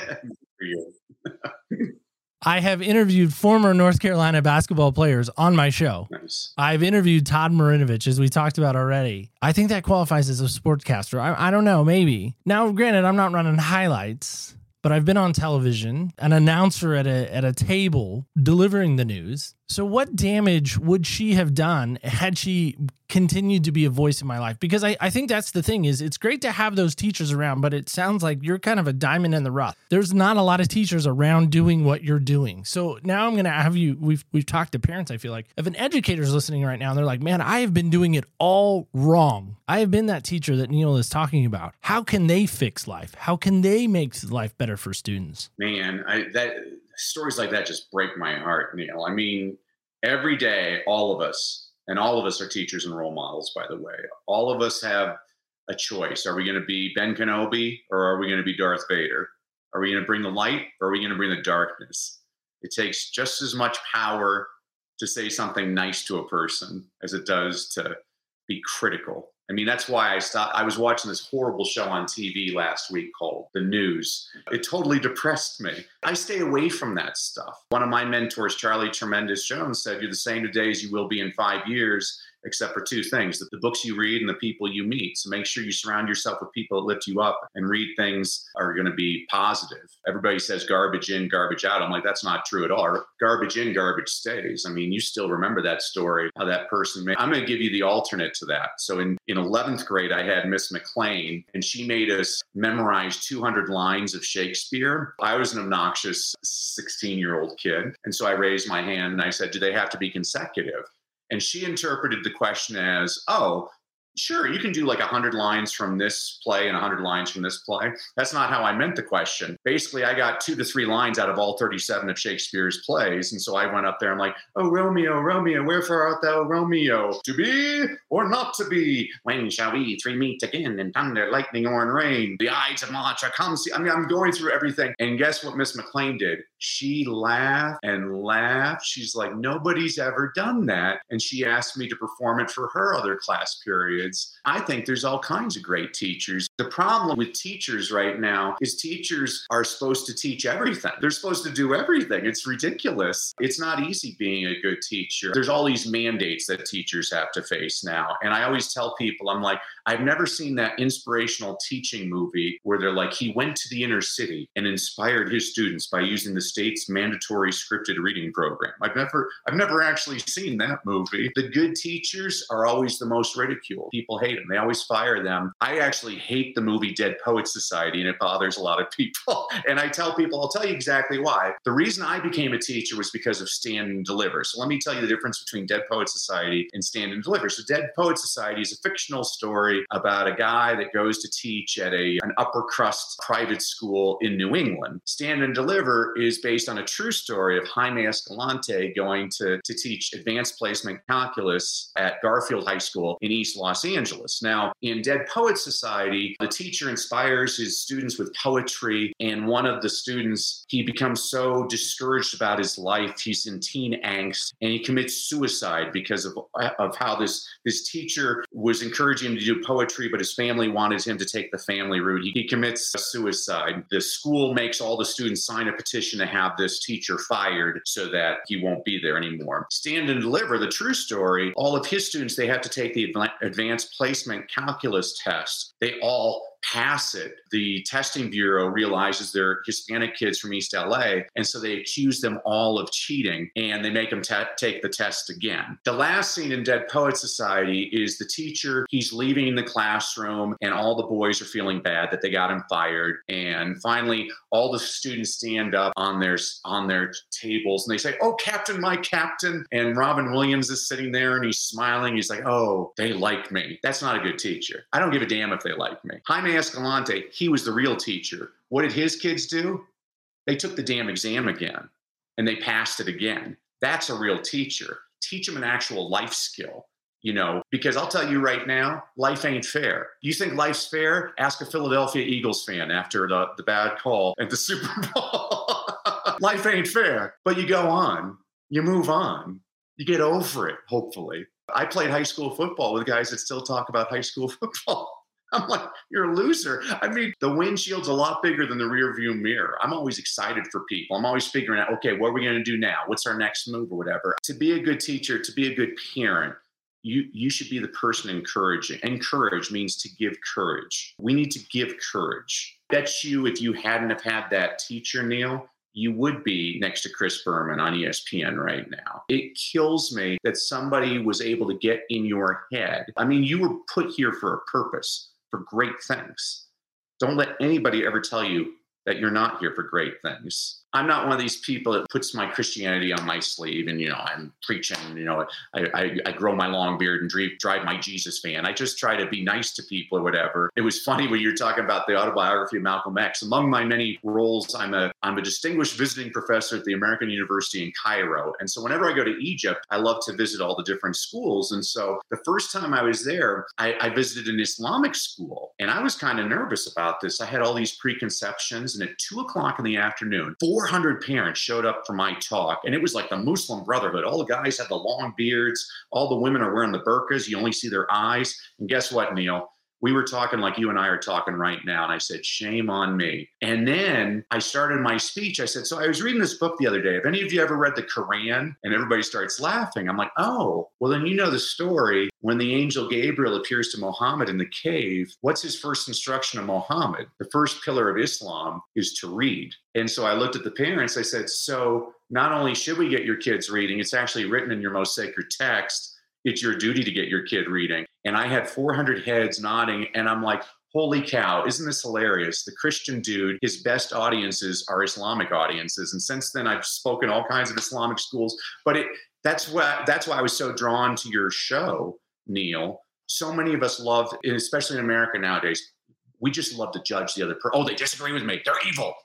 I have interviewed former North Carolina basketball players on my show. Nice. I've interviewed Todd Marinovich, as we talked about already. I think that qualifies as a sportscaster. I, I don't know, maybe. Now, granted, I'm not running highlights, but I've been on television, an announcer at a at a table delivering the news. So what damage would she have done had she continued to be a voice in my life? Because I, I think that's the thing is it's great to have those teachers around, but it sounds like you're kind of a diamond in the rough. There's not a lot of teachers around doing what you're doing. So now I'm gonna have you we've we've talked to parents, I feel like. If an educator's listening right now and they're like, man, I have been doing it all wrong. I have been that teacher that Neil is talking about. How can they fix life? How can they make life better for students? Man, I that stories like that just break my heart, Neil. I mean, every day, all of us, and all of us are teachers and role models, by the way. All of us have a choice. Are we going to be Ben Kenobi or are we going to be Darth Vader? Are we going to bring the light or are we going to bring the darkness? It takes just as much power to say something nice to a person as it does to be critical. I mean, that's why I stopped. I was watching this horrible show on TV last week called The News. It totally depressed me. I stay away from that stuff. One of my mentors, Charlie Tremendous Jones, said, You're the same today as you will be in five years except for two things that the books you read and the people you meet. So make sure you surround yourself with people that lift you up and read things are going to be positive. Everybody says garbage in, garbage out. I'm like, that's not true at all. Garbage in, garbage stays. I mean, you still remember that story, how that person made. I'm going to give you the alternate to that. So in, in 11th grade, I had Miss McLean, and she made us memorize 200 lines of Shakespeare. I was an obnoxious 16 year old kid. And so I raised my hand and I said, Do they have to be consecutive? And she interpreted the question as, oh, sure, you can do like 100 lines from this play and 100 lines from this play. That's not how I meant the question. Basically, I got two to three lines out of all 37 of Shakespeare's plays. And so I went up there, I'm like, oh, Romeo, Romeo, wherefore art thou, Romeo? To be or not to be? When shall we three meet again in thunder, lightning, or in rain? The Ides of March are come. See, I mean, I'm going through everything. And guess what Miss McLean did? She laughed and laughed. She's like, nobody's ever done that. And she asked me to perform it for her other class periods. I think there's all kinds of great teachers. The problem with teachers right now is teachers are supposed to teach everything. They're supposed to do everything. It's ridiculous. It's not easy being a good teacher. There's all these mandates that teachers have to face now. And I always tell people, I'm like, I've never seen that inspirational teaching movie where they're like, he went to the inner city and inspired his students by using the state's mandatory scripted reading program. I've never, I've never actually seen that movie. The good teachers are always the most ridiculed. People hate them. They always fire them. I actually hate the movie Dead Poets Society, and it bothers a lot of people. And I tell people, I'll tell you exactly why. The reason I became a teacher was because of Stand and Deliver. So let me tell you the difference between Dead Poets Society and Stand and Deliver. So Dead Poets Society is a fictional story about a guy that goes to teach at a an upper crust private school in New England. Stand and Deliver is based on a true story of Jaime Escalante going to, to teach advanced placement calculus at Garfield High School in East Los Los Angeles. Now, in Dead Poets Society, the teacher inspires his students with poetry, and one of the students, he becomes so discouraged about his life, he's in teen angst, and he commits suicide because of, of how this, this teacher was encouraging him to do poetry, but his family wanted him to take the family route. He, he commits suicide. The school makes all the students sign a petition to have this teacher fired so that he won't be there anymore. Stand and Deliver, the true story, all of his students, they have to take the advanced placement calculus tests, they all pass it, the testing bureau realizes they're Hispanic kids from East LA. And so they accuse them all of cheating and they make them take the test again. The last scene in Dead Poet Society is the teacher, he's leaving the classroom and all the boys are feeling bad that they got him fired. And finally, all the students stand up on their, on their tables and they say, Oh, Captain, my Captain. And Robin Williams is sitting there and he's smiling. He's like, Oh, they like me. That's not a good teacher. I don't give a damn if they like me. Jaime Escalante, he was the real teacher. What did his kids do? They took the damn exam again and they passed it again. That's a real teacher. Teach them an actual life skill, you know, because I'll tell you right now, life ain't fair. You think life's fair? Ask a Philadelphia Eagles fan after the, the bad call at the Super Bowl. life ain't fair, but you go on, you move on, you get over it, hopefully. I played high school football with guys that still talk about high school football. I'm like, you're a loser. I mean, the windshield's a lot bigger than the rear view mirror. I'm always excited for people. I'm always figuring out, okay, what are we going to do now? What's our next move or whatever? To be a good teacher, to be a good parent, you you should be the person encouraging. Encourage means to give courage. We need to give courage. Bet you if you hadn't have had that teacher, Neil, you would be next to Chris Berman on ESPN right now. It kills me that somebody was able to get in your head. I mean, you were put here for a purpose for great things. Don't let anybody ever tell you that you're not here for great things. I'm not one of these people that puts my Christianity on my sleeve and, you know, I'm preaching, you know, I, I, I grow my long beard and drive, drive my Jesus fan. I just try to be nice to people or whatever. It was funny when you're talking about the autobiography of Malcolm X. Among my many roles, I'm a, I'm a distinguished visiting professor at the American University in Cairo. And so whenever I go to Egypt, I love to visit all the different schools. And so the first time I was there, I, I visited an Islamic school and I was kind of nervous about this. I had all these preconceptions. And at two o'clock in the afternoon, four 400 parents showed up for my talk, and it was like the Muslim Brotherhood. All the guys had the long beards, all the women are wearing the burqas. You only see their eyes. And guess what, Neil? We were talking like you and I are talking right now. And I said, shame on me. And then I started my speech. I said, so I was reading this book the other day. Have any of you ever read the Quran? And everybody starts laughing. I'm like, oh, well, then you know the story. When the angel Gabriel appears to Muhammad in the cave, what's his first instruction to Muhammad? The first pillar of Islam is to read. And so I looked at the parents. I said, so not only should we get your kids reading, it's actually written in your most sacred text it's your duty to get your kid reading. And I had 400 heads nodding, and I'm like, holy cow, isn't this hilarious? The Christian dude, his best audiences are Islamic audiences. And since then, I've spoken all kinds of Islamic schools. But it that's why that's why I was so drawn to your show, Neil. So many of us love, especially in America nowadays, we just love to judge the other person. Oh, they disagree with me. They're evil.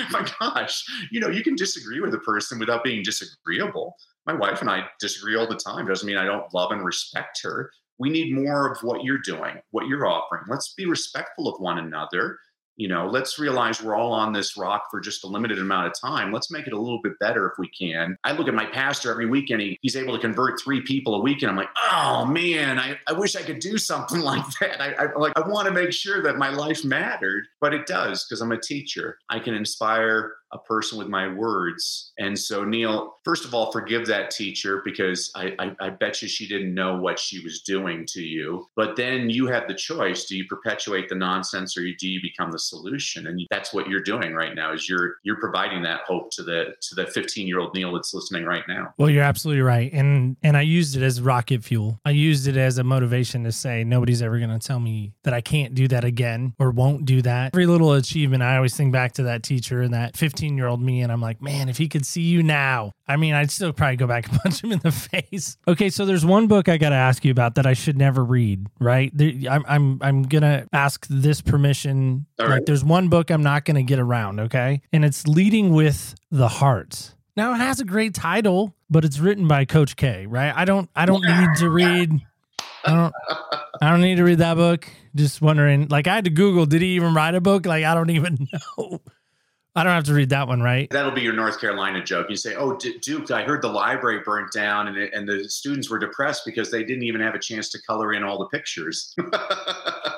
Oh my gosh, you know, you can disagree with a person without being disagreeable my wife and I disagree all the time. Doesn't mean I don't love and respect her. We need more of what you're doing, what you're offering. Let's be respectful of one another you know let's realize we're all on this rock for just a limited amount of time let's make it a little bit better if we can i look at my pastor every weekend he, he's able to convert three people a week and i'm like oh man i, I wish i could do something like that i, I like i want to make sure that my life mattered but it does because i'm a teacher i can inspire a person with my words. And so, Neil, first of all, forgive that teacher because I, I, I, bet you she didn't know what she was doing to you. But then you have the choice: do you perpetuate the nonsense, or do you become the solution? And that's what you're doing right now. Is you're you're providing that hope to the to the 15 year old Neil that's listening right now. Well, you're absolutely right, and and I used it as rocket fuel. I used it as a motivation to say nobody's ever going to tell me that I can't do that again or won't do that. Every little achievement, I always think back to that teacher and that 15 15 year old me and I'm like, man, if he could see you now, I mean, I'd still probably go back and punch him in the face. Okay, so there's one book I got to ask you about that I should never read, right? I'm I'm I'm gonna ask this permission. All like, right. there's one book I'm not gonna get around, okay, and it's Leading with the Heart. Now it has a great title, but it's written by Coach K, right? I don't I don't need to read I don't. I don't need to read that book. Just wondering. Like I had to Google. Did he even write a book? Like I don't even know. I don't have to read that one, right? That'll be your North Carolina joke. You say, "Oh, D- Duke, I heard the library burnt down, and it, and the students were depressed because they didn't even have a chance to color in all the pictures."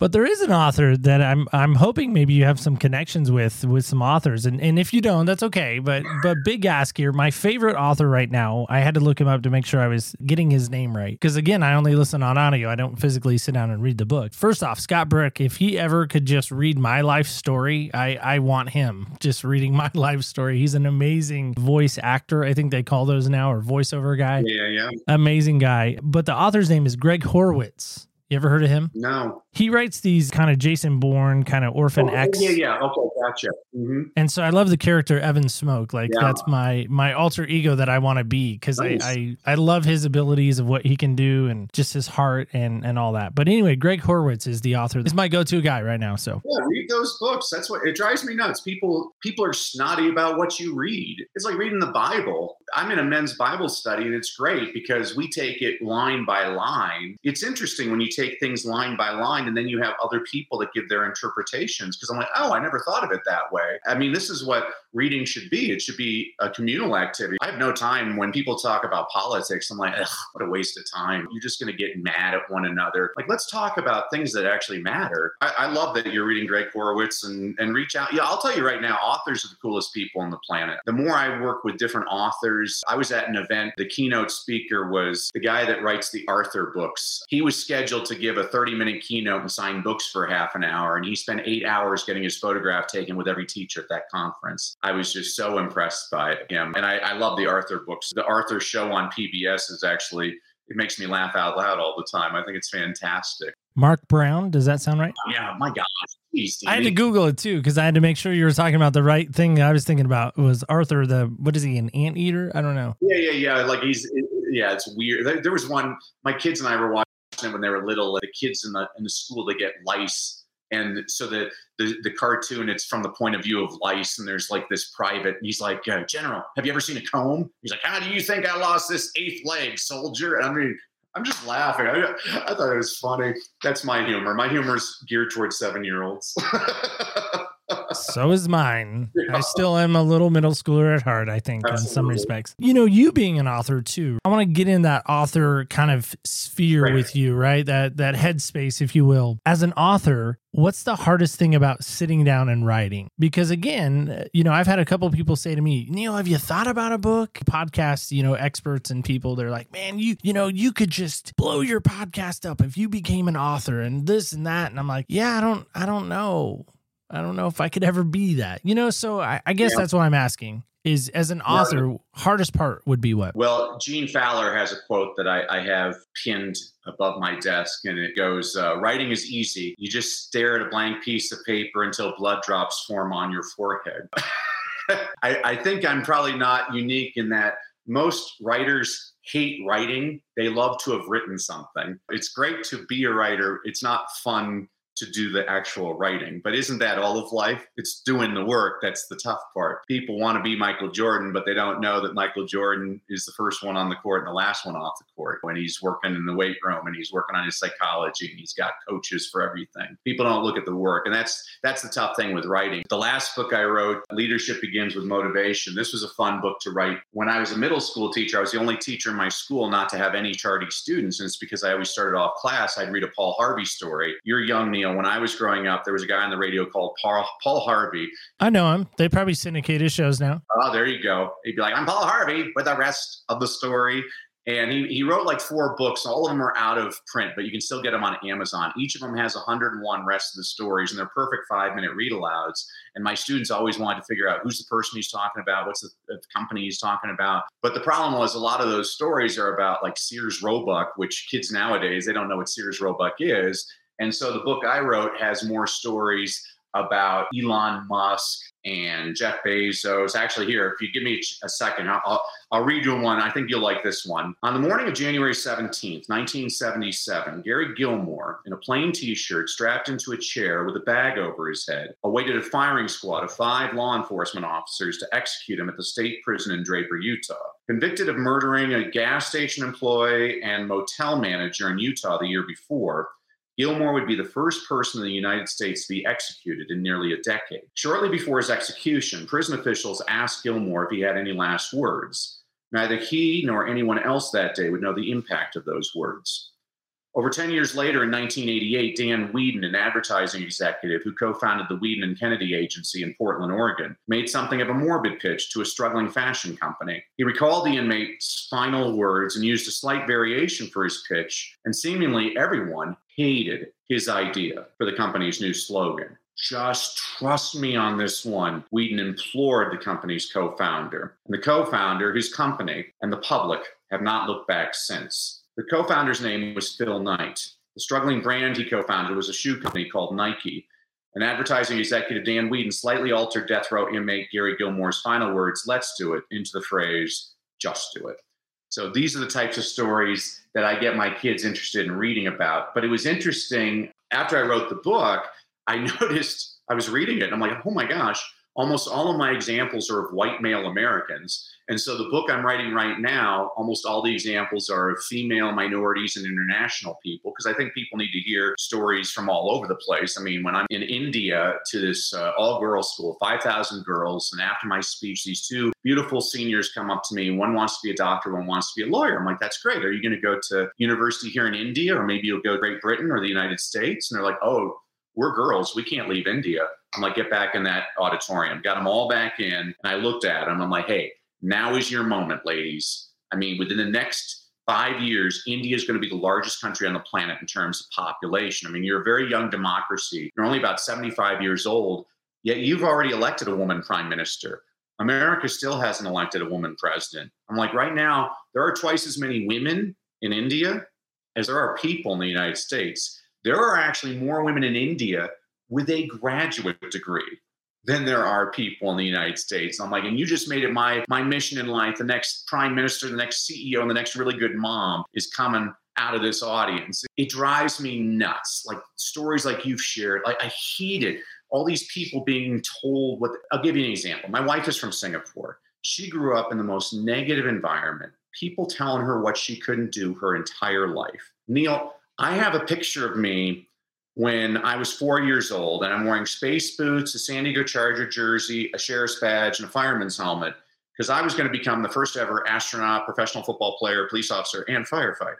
But there is an author that I'm I'm hoping maybe you have some connections with with some authors, and and if you don't, that's okay. But but big ask here. My favorite author right now, I had to look him up to make sure I was getting his name right because again, I only listen on audio. I don't physically sit down and read the book. First off, Scott Brick, if he ever could just read my life story, I I want him just reading my life story. He's an amazing voice actor. I think they call those now or voiceover guy. yeah, yeah. Amazing guy. But the author's name is Greg Hurwitz. You ever heard of him? No. He writes these kind of Jason Bourne, kind of Orphan Oh, X. Yeah, yeah. Okay, gotcha. hmm And so I love the character Evan Smoak. Like Yeah. that's my my alter ego that I want to be because Nice. I, I I love his abilities of what he can do and just his heart and and all that. But anyway, Greg Hurwitz is the author. He's my go to guy right now. So Yeah, read those books. That's what it drives me nuts. People people are snotty about what you read. It's like reading the Bible. I'm in a men's Bible study and it's great because we take it line by line. It's interesting when you take things line by line and then you have other people that give their interpretations because I'm like, "Oh, I never thought of it that way." I mean, this is what reading should be. It should be a communal activity. I have no time when people talk about politics. I'm like, what a waste of time. You're just going to get mad at one another. Like, let's talk about things that actually matter. I, I love that you're reading Greg Horowitz and, and reach out. Yeah, I'll tell you right now, authors are the coolest people on the planet. The more I work with different authors, I was at an event. The keynote speaker was the guy that writes the Arthur books. He was scheduled to give a 30 minute keynote and sign books for half an hour. And he spent eight hours getting his photograph taken with every teacher at that conference. I was just so impressed by him. And I, I love the Arthur books. The Arthur show on PBS is actually, it makes me laugh out loud all the time. I think it's fantastic. Marc Brown, does that sound right? Yeah, my gosh. Please, I had to Google it too because I had to make sure you were talking about the right thing. I was thinking about was Arthur the what is he an anteater? I don't know. Yeah, yeah, yeah. Like he's, yeah, it's weird. There, was one. My kids and I were watching when they were little. The kids in the in the school, they get lice, and so the the the cartoon, it's from the point of view of lice, and there's like this private. And he's like, uh, General, have you ever seen a comb? He's like, How do you think I lost this eighth leg, soldier? And I mean. I'm just laughing. I, I thought it was funny. That's my humor. My humor's geared towards seven year olds. So is mine. Yeah. I still am a little middle schooler at heart, I think, in some respects. You know, you being an author too. I want to get in that author kind of sphere Right. with you, right? That that headspace, if you will. As an author, what's the hardest thing about sitting down and writing? Because again, you know, I've had a couple people say to me, Neil, have you thought about a book? Podcasts, you know, experts and people, they're like, man, you, you know, you could just blow your podcast up if you became an author and this and that. And I'm like, yeah, I don't, I don't know. I don't know if I could ever be that, you know. So I, I guess Yeah. that's what I'm asking. Is as an author, hardest part would be what? Well, Gene Fowler has a quote that I, I have pinned above my desk, and it goes uh, Writing is easy. You just stare at a blank piece of paper until blood drops form on your forehead. I, I think I'm probably not unique in that most writers hate writing. They love to have written something. It's great to be a writer, it's not fun to do the actual writing. But isn't that all of life? It's doing the work that's the tough part. People want to be Michael Jordan, but they don't know that Michael Jordan is the first one on the court and the last one off the court when he's working in the weight room and he's working on his psychology and he's got coaches for everything. People don't look at the work. And that's that's the tough thing with writing. The last book I wrote, Leadership Begins with Motivation. This was a fun book to write. When I was a middle school teacher, I was the only teacher in my school not to have any charting students. And it's because I always started off class, I'd read a Paul Harvey story. You're young, Neil. When I was growing up, there was a guy on the radio called Paul, Paul Harvey. I know him. They probably syndicate his shows now. Oh, there you go. He'd be like, I'm Paul Harvey with the rest of the story. And he, he wrote like four books. All of them are out of print, but you can still get them on Amazon. Each of them has 101 rest of the stories, and they're perfect five minute read alouds. And my students always wanted to figure out who's the person he's talking about, what's the, the company he's talking about. But the problem was a lot of those stories are about like Sears Roebuck, which kids nowadays, they don't know what Sears Roebuck is. And so the book I wrote has more stories about Elon Musk and Jeff Bezos. Actually, here, if you give me a second, I'll, I'll, read you one. I think you'll like this one. On the morning of January 17th, 1977, Gary Gilmore, in a plain t shirt, strapped into a chair with a bag over his head, awaited a firing squad of five law enforcement officers to execute him at the state prison in Draper, Utah. Convicted of murdering a gas station employee and motel manager in Utah the year before, Gilmore would be the first person in the United States to be executed in nearly a decade. Shortly before his execution, prison officials asked Gilmore if he had any last words. Neither he nor anyone else that day would know the impact of those words. Over 10 years later, in 1988, Dan Wieden, an advertising executive who co founded the Wieden and Kennedy Agency in Portland, Oregon, made something of a morbid pitch to a struggling fashion company. He recalled the inmate's final words and used a slight variation for his pitch, and seemingly everyone hated his idea for the company's new slogan. Just trust me on this one. Wieden implored the company's co founder. And the co founder, his company, and the public have not looked back since. The co founder's name was Phil Knight. The struggling brand he co founded was a shoe company called Nike. An advertising executive, Dan Wieden, slightly altered death row inmate Gary Gilmore's final words, let's do it, into the phrase, just do it. So these are the types of stories that I get my kids interested in reading about. But it was interesting after I wrote the book, I noticed I was reading it and I'm like, oh my gosh, almost all of my examples are of white male Americans. And so the book I'm writing right now, almost all the examples are of female minorities and international people, because I think people need to hear stories from all over the place. I mean, when I'm in India to this uh, all girls school, 5,000 girls, and after my speech, these two beautiful seniors come up to me. One wants to be a doctor, one wants to be a lawyer. I'm like, that's great. Are you going to go to university here in India, or maybe you'll go to Great Britain or the United States? And they're like, oh, we're girls. We can't leave India. I'm like, get back in that auditorium. Got them all back in. And I looked at them. I'm like, hey, now is your moment, ladies. I mean, within the next five years, India is going to be the largest country on the planet in terms of population. I mean, you're a very young democracy. You're only about 75 years old, yet you've already elected a woman prime minister. America still hasn't elected a woman president. I'm like, right now, there are twice as many women in India as there are people in the United States. There are actually more women in India with a graduate degree than there are people in the United States. I'm like, and you just made it my my mission in life. The next prime minister, the next CEO, and the next really good mom is coming out of this audience. It drives me nuts. Like stories like you've shared, like I hate it. All these people being told what I'll give you an example. My wife is from Singapore. She grew up in the most negative environment. People telling her what she couldn't do her entire life. Neil, I have a picture of me when I was four years old, and I'm wearing space boots, a San Diego Charger jersey, a sheriff's badge, and a fireman's helmet because I was going to become the first ever astronaut, professional football player, police officer, and firefighter.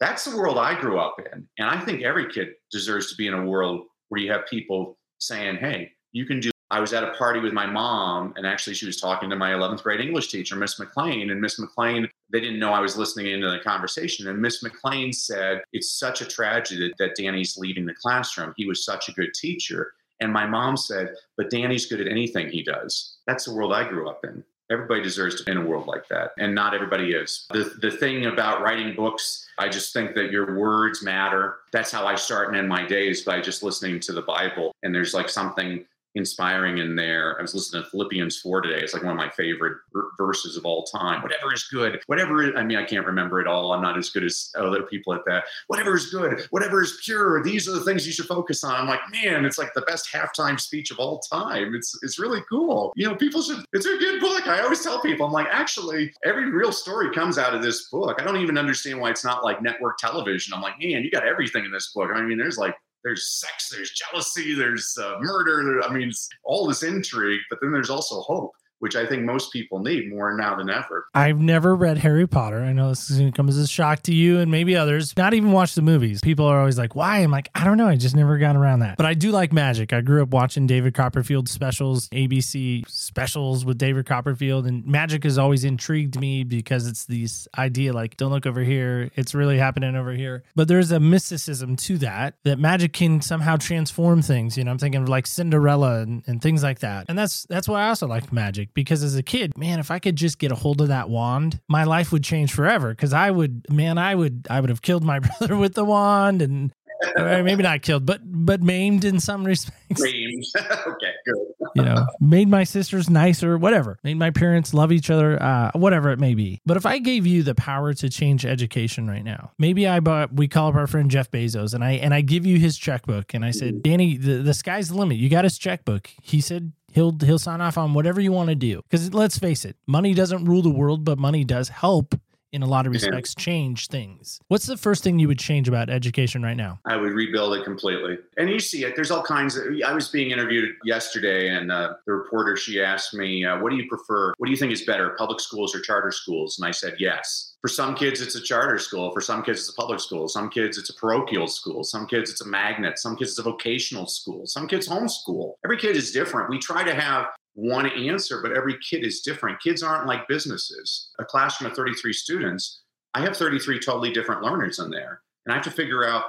That's the world I grew up in. And I think every kid deserves to be in a world where you have people saying, hey, you can do I was at a party with my mom, and actually, she was talking to my 11th grade English teacher, Miss McLean. And Miss McLean, they didn't know I was listening into the conversation. And Miss McLean said, It's such a tragedy that Danny's leaving the classroom. He was such a good teacher. And my mom said, But Danny's good at anything he does. That's the world I grew up in. Everybody deserves to be in a world like that, and not everybody is. The, the thing about writing books, I just think that your words matter. That's how I start and end my days by just listening to the Bible. And there's like something inspiring in there. I was listening to Philippians 4 today. It's like one of my favorite verses of all time. Whatever is good, whatever, I mean, I can't remember it all. I'm not as good as other people at that. Whatever is good, whatever is pure, these are the things you should focus on. I'm like, man, it's like the best halftime speech of all time. It's, it's really cool. You know, people should, it's a good book. I always tell people, I'm like, actually, every real story comes out of this book. I don't even understand why it's not like network television. I'm like, man, you got everything in this book. I mean, there's like there's sex, there's jealousy, there's uh, murder. There, I mean, all this intrigue, but then there's also hope which I think most people need more now than ever. I've never read Harry Potter. I know this is going to come as a shock to you and maybe others. Not even watched the movies. People are always like, why? I'm like, I don't know. I just never got around that. But I do like magic. I grew up watching David Copperfield specials, ABC specials with David Copperfield, and magic has always intrigued me because it's this idea like, don't look over here. It's really happening over here. But there's a mysticism to that, that magic can somehow transform things. You know, I'm thinking of like Cinderella and, and things like that. And that's, that's why I also like magic because as a kid, man, if I could just get a hold of that wand, my life would change forever. Because I would, man, I would, I would have killed my brother with the wand, and Or maybe not killed, but but maimed in some respects. Maimed. okay, good. You know, made my sisters nicer, whatever. Made my parents love each other, uh, whatever it may be. But if I gave you the power to change education right now, maybe I bought. We call up our friend Jeff Bezos, and I and I give you his checkbook, and I said, Danny, the, the sky's the limit. You got his checkbook. He said he'll he'll sign off on whatever you want to do. Because let's face it, money doesn't rule the world, but money does help in a lot of respects change things. What's the first thing you would change about education right now? I would rebuild it completely. And you see it. There's all kinds of. I was being interviewed yesterday, and uh, the reporter she asked me, uh, "What do you prefer? What do you think is better, public schools or charter schools?" And I said, "Yes." For some kids, it's a charter school. For some kids, it's a public school. Some kids, it's a parochial school. Some kids, it's a magnet. Some kids, it's a vocational school. Some kids, homeschool. Every kid is different. We try to have one answer, but every kid is different. Kids aren't like businesses. A classroom of 33 students, I have 33 totally different learners in there. And I have to figure out,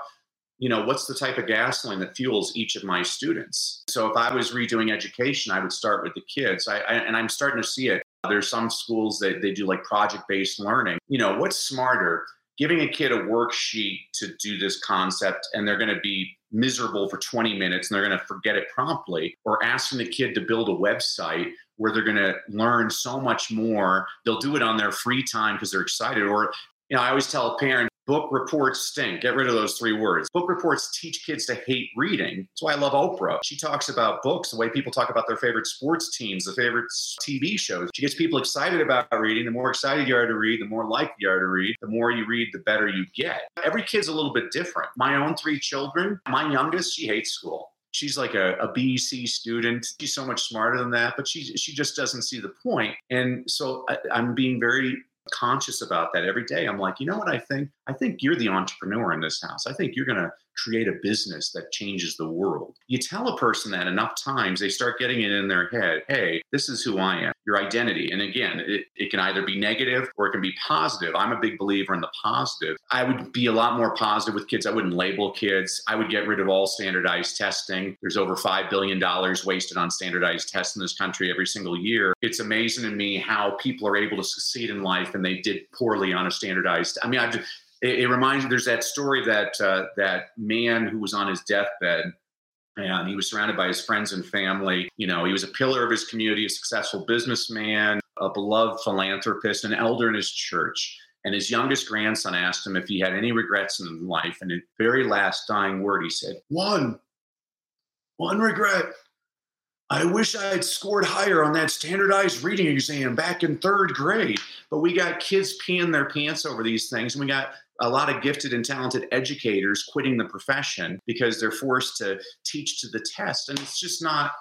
you know, what's the type of gasoline that fuels each of my students. So if I was redoing education, I would start with the kids. I, I and I'm starting to see it. There's some schools that they do like project-based learning. You know, what's smarter? Giving a kid a worksheet to do this concept and they're going to be miserable for 20 minutes and they're going to forget it promptly, or asking the kid to build a website where they're going to learn so much more. They'll do it on their free time because they're excited. Or, you know, I always tell a parent, book reports stink. Get rid of those three words. Book reports teach kids to hate reading. That's why I love Oprah. She talks about books the way people talk about their favorite sports teams, the favorite TV shows. She gets people excited about reading. The more excited you are to read, the more likely you are to read. The more you read, the better you get. Every kid's a little bit different. My own three children, my youngest, she hates school. She's like a, a BC student. She's so much smarter than that, but she she just doesn't see the point. And so I, I'm being very conscious about that every day. I'm like, you know what I think? I think you're the entrepreneur in this house. I think you're going to create a business that changes the world. You tell a person that enough times, they start getting it in their head hey, this is who I am, your identity. And again, it, it can either be negative or it can be positive. I'm a big believer in the positive. I would be a lot more positive with kids. I wouldn't label kids. I would get rid of all standardized testing. There's over $5 billion wasted on standardized tests in this country every single year. It's amazing to me how people are able to succeed in life and they did poorly on a standardized. I mean, I just, it, it reminds me. There's that story that uh, that man who was on his deathbed and he was surrounded by his friends and family. You know, he was a pillar of his community, a successful businessman, a beloved philanthropist, an elder in his church. And his youngest grandson asked him if he had any regrets in life. And in very last dying word, he said, One, one regret. I wish I had scored higher on that standardized reading exam back in third grade. But we got kids peeing their pants over these things. And we got a lot of gifted and talented educators quitting the profession because they're forced to teach to the test and it's just not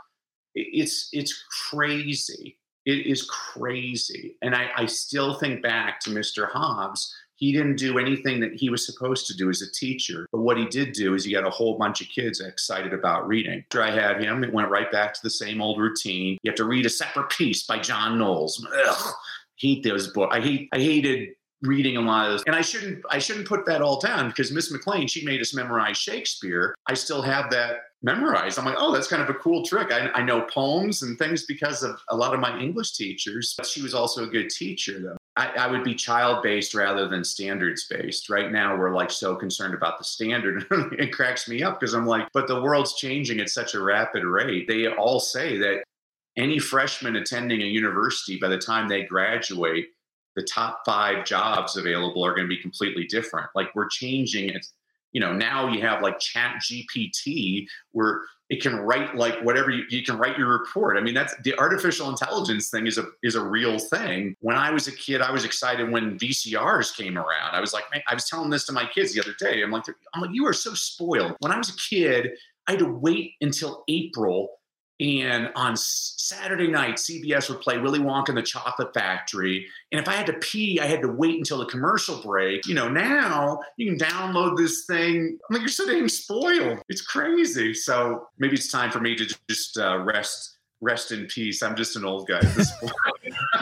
it's it's crazy it is crazy and i, I still think back to mr hobbs he didn't do anything that he was supposed to do as a teacher. But what he did do is he got a whole bunch of kids excited about reading. After I had him, it went right back to the same old routine. You have to read a separate peace by John Knowles. Ugh, hate those books. I hate I hated reading a lot of those. And I shouldn't I shouldn't put that all down because Miss McLean, she made us memorize Shakespeare. I still have that memorized. I'm like, oh, that's kind of a cool trick. I, I know poems and things because of a lot of my English teachers. But she was also a good teacher, though. I, I would be child based rather than standards based. Right now, we're like so concerned about the standard. it cracks me up because I'm like, but the world's changing at such a rapid rate. They all say that any freshman attending a university, by the time they graduate, the top five jobs available are going to be completely different. Like we're changing it. You know, now you have like Chat GPT where it can write like whatever you, you, can write your report. I mean, that's the artificial intelligence thing is a is a real thing. When I was a kid, I was excited when VCRs came around. I was like, man, I was telling this to my kids the other day. I'm like, I'm like, you are so spoiled. When I was a kid, I had to wait until April and on Saturday night, CBS would play Willy Wonka and the Chocolate Factory. And if I had to pee, I had to wait until the commercial break. You know, now you can download this thing. I'm like, you're so dang spoiled. It's crazy. So maybe it's time for me to just uh, rest rest in peace. I'm just an old guy at this point.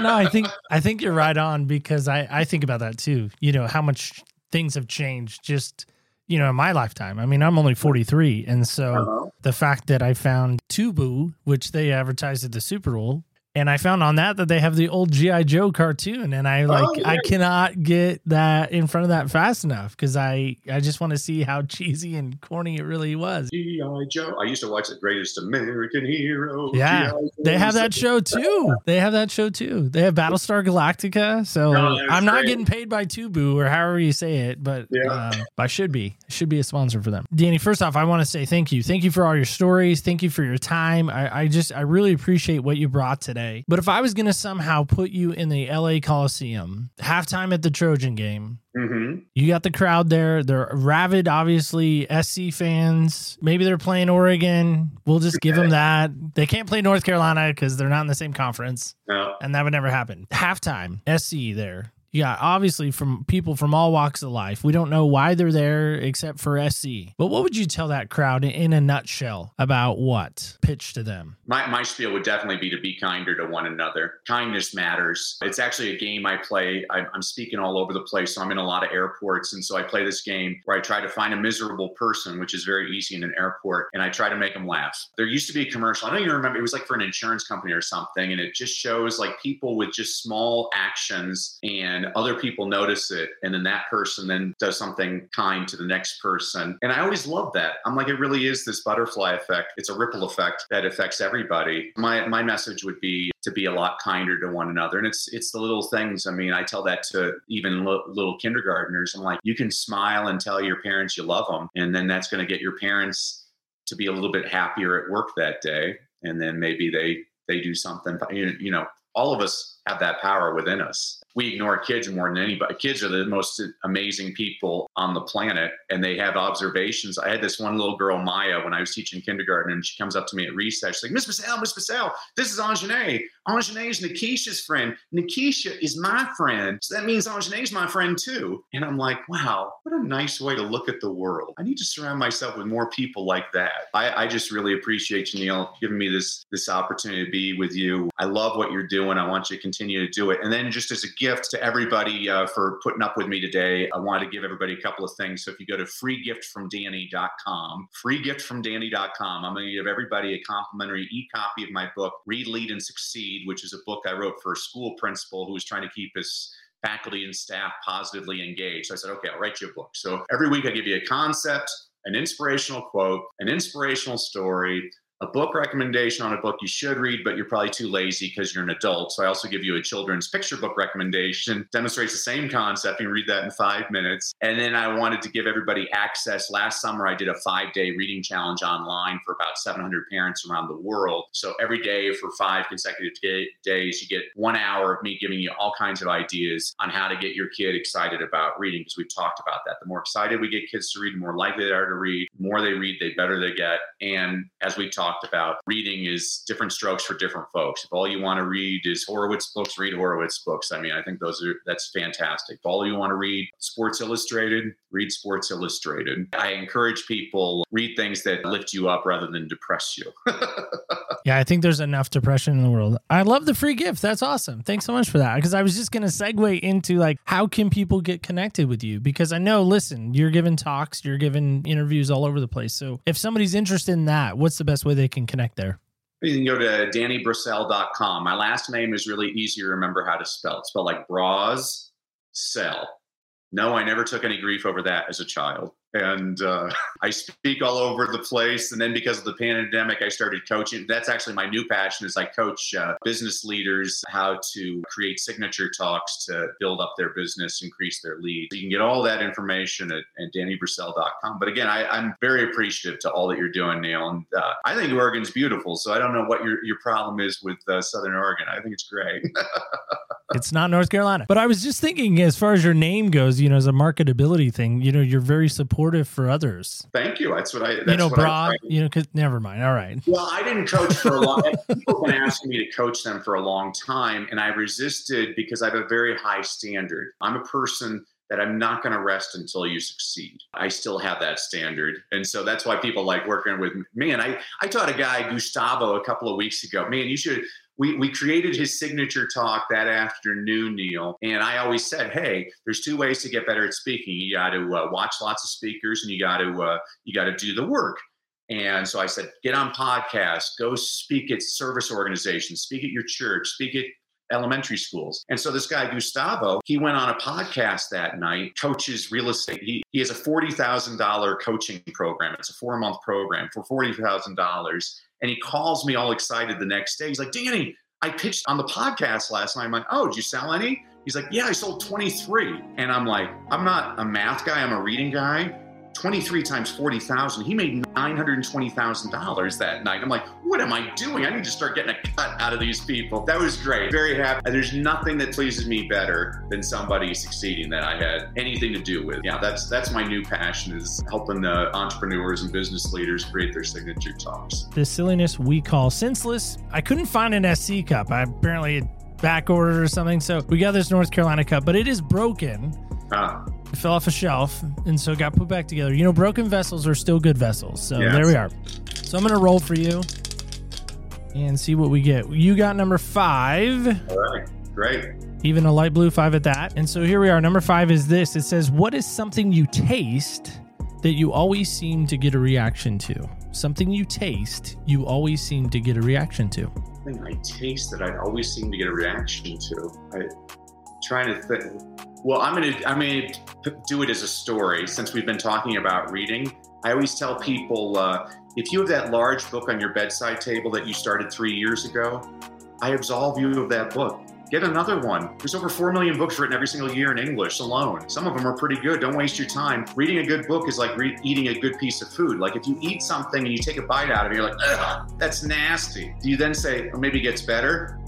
no, I think I think you're right on because I I think about that too. You know how much things have changed just you know, in my lifetime. I mean, I'm only 43. And so uh-huh. the fact that I found Tubu, which they advertised at the Super Bowl, and I found on that that they have the old GI Joe cartoon, and I like Oh, yeah. I cannot get that in front of that fast enough because I I just want to see how cheesy and corny it really was. G.I. Joe. I used to watch the Greatest American Hero. Yeah, They have that show too. They have that show too. They have Battlestar Galactica. So No, I'm not great. getting paid by Tubu or however you say it, but Yeah. uh, I should be. I should be a sponsor for them. Danny, first off, I want to say thank you. Thank you for all your stories. Thank you for your time. I, I just I really appreciate what you brought today. But if I was gonna somehow put you in the LA Coliseum, halftime at the Trojan game, Mhm. you got the crowd there. They're rabid, obviously, SC fans. Maybe they're playing Oregon. We'll just give them that. They can't play North Carolina because they're not in the same conference, No. and that would never happen. Halftime, SC there. Yeah, obviously from people from all walks of life. We don't know why they're there except for SC. But what would you tell that crowd in a nutshell about what? Pitch to them. My, my spiel would definitely be to be kinder to one another. Kindness matters. It's actually a game I play. I'm, I'm speaking all over the place, so I'm in a lot of airports. And so I play this game where I try to find a miserable person, which is very easy in an airport, and I try to make them laugh. There used to be a commercial. I don't even remember. It was like for an insurance company or something. And it just shows like people with just small actions and other people notice it. And then that person then does something kind to the next person. And I always love that. I'm like, it really is this butterfly effect. It's a ripple effect that affects everybody. My my message would be to be a lot kinder to one another. And it's it's the little things. I mean, I tell that to even li- little kindergartners. I'm like, you can smile and tell your parents you love them, and then that's going to get your parents to be a little bit happier at work that day. And then maybe they they do something. You know, all of us have that power within us. We ignore kids more than anybody. Kids are the most amazing people on the planet, and they have observations. I had this one little girl, Maya, when I was teaching kindergarten, and she comes up to me at recess. She's like, Miss Basel, Miss Basel, this is Anjane. Anjane is Nikisha's friend. Nikisha is my friend. So that means Anjane is my friend too. And I'm like, wow, what a nice way to look at the world. I need to surround myself with more people like that. I, I just really appreciate you, Neil, giving me this this opportunity to be with you. I love what you're doing. I want you to continue to do it. And then just as a gift to everybody uh, for putting up with me today, I wanted to give everybody a couple of things. So if you go to freegiftfromdanny.com, freegiftfromdanny.com, I'm going to give everybody a complimentary e-copy of my book, Read, Lead, and Succeed, which is a book I wrote for a school principal who was trying to keep his faculty and staff positively engaged. So I said, okay, I'll write you a book. So every week I give you a concept, an inspirational quote, an inspirational story, a book recommendation on a book you should read, but you're probably too lazy because you're an adult. So I also give you a children's picture book recommendation, demonstrates the same concept. You can read that in five minutes. And then I wanted to give everybody access. Last summer, I did a five day reading challenge online for about 700 parents around the world. So every day for five consecutive day- days, you get one hour of me giving you all kinds of ideas on how to get your kid excited about reading because we've talked about that. The more excited we get kids to read, the more likely they are to read. The more they read, the better they get. And as we talked about, reading is different strokes for different folks. If all you want to read is Horowitz books, read Horowitz books. I mean, I think those are that's fantastic. If all you want to read Sports Illustrated, read Sports Illustrated. I encourage people read things that lift you up rather than depress you. Yeah, I think there's enough depression in the world. I love the free gift. That's awesome. Thanks so much for that. Because I was just going to segue into like, how can people get connected with you? Because I know, listen, you're giving talks, you're giving interviews all over the place. So if somebody's interested in that, what's the best way they can connect there? You can go to DannyBrassell.com. My last name is really easy to remember how to spell. It's spelled like Bras Cell. No, I never took any grief over that as a child. And uh, I speak all over the place. And then because of the pandemic, I started coaching. That's actually my new passion is I coach uh, business leaders how to create signature talks to build up their business, increase their lead. You can get all that information at, at DannyBrassell.com. But again, I, I'm very appreciative to all that you're doing, Neil. And uh, I think Oregon's beautiful. So I don't know what your, your problem is with uh, Southern Oregon. I think it's great. It's not North Carolina. But I was just thinking, as far as your name goes, you know, as a marketability thing, you know, you're very supportive for others. Thank you. That's what I. That's you know, I broad, you know, cause never mind. All right. Well, I didn't coach for a long. people have been asking me to coach them for a long time, and I resisted because I have a very high standard. I'm a person that I'm not going to rest until you succeed. I still have that standard, and so that's why people like working with me. And I, I taught a guy Gustavo a couple of weeks ago. Man, you should. We, we created his signature talk that afternoon, Neil. And I always said, hey, there's two ways to get better at speaking. You got to uh, watch lots of speakers, and you got to uh, you got to do the work. And so I said, get on podcasts, go speak at service organizations, speak at your church, speak at elementary schools. And so this guy, Gustavo, he went on a podcast that night, coaches real estate. He, he has a $40,000 coaching program. It's a four month program for $40,000. And he calls me all excited the next day. He's like, Danny, I pitched on the podcast last night. I'm like, oh, did you sell any? He's like, yeah, I sold 23. And I'm like, I'm not a math guy, I'm a reading guy. 23 times 40,000. He made $920,000 that night. I'm like, what am I doing? I need to start getting a cut out of these people. That was great. Very happy. There's nothing that pleases me better than somebody succeeding that I had anything to do with. Yeah, that's that's my new passion is helping the entrepreneurs and business leaders create their signature talks. The silliness we call senseless. I couldn't find an SC cup. I apparently back ordered or something. So we got this North Carolina cup, but it is broken. Ah. It fell off a shelf and so it got put back together. You know, broken vessels are still good vessels. So Yes. there we are. So I'm going to roll for you and see what we get. You got number five, All right. Great. even a light blue five at that. And so here we are. Number five is this it says, What is something you taste that you always seem to get a reaction to? Something you taste, you always seem to get a reaction to. thing I taste that I always seem to get a reaction to. I trying to think. Well, I'm gonna I'm gonna do it as a story since we've been talking about reading. I always tell people uh, if you have that large book on your bedside table that you started three years ago, I absolve you of that book. Get another one. There's over 4 million books written every single year in English alone. Some of them are pretty good. Don't waste your time. Reading a good book is like re- eating a good piece of food. Like if you eat something and you take a bite out of it, you're like, that's nasty. Do you then say, or maybe it gets better?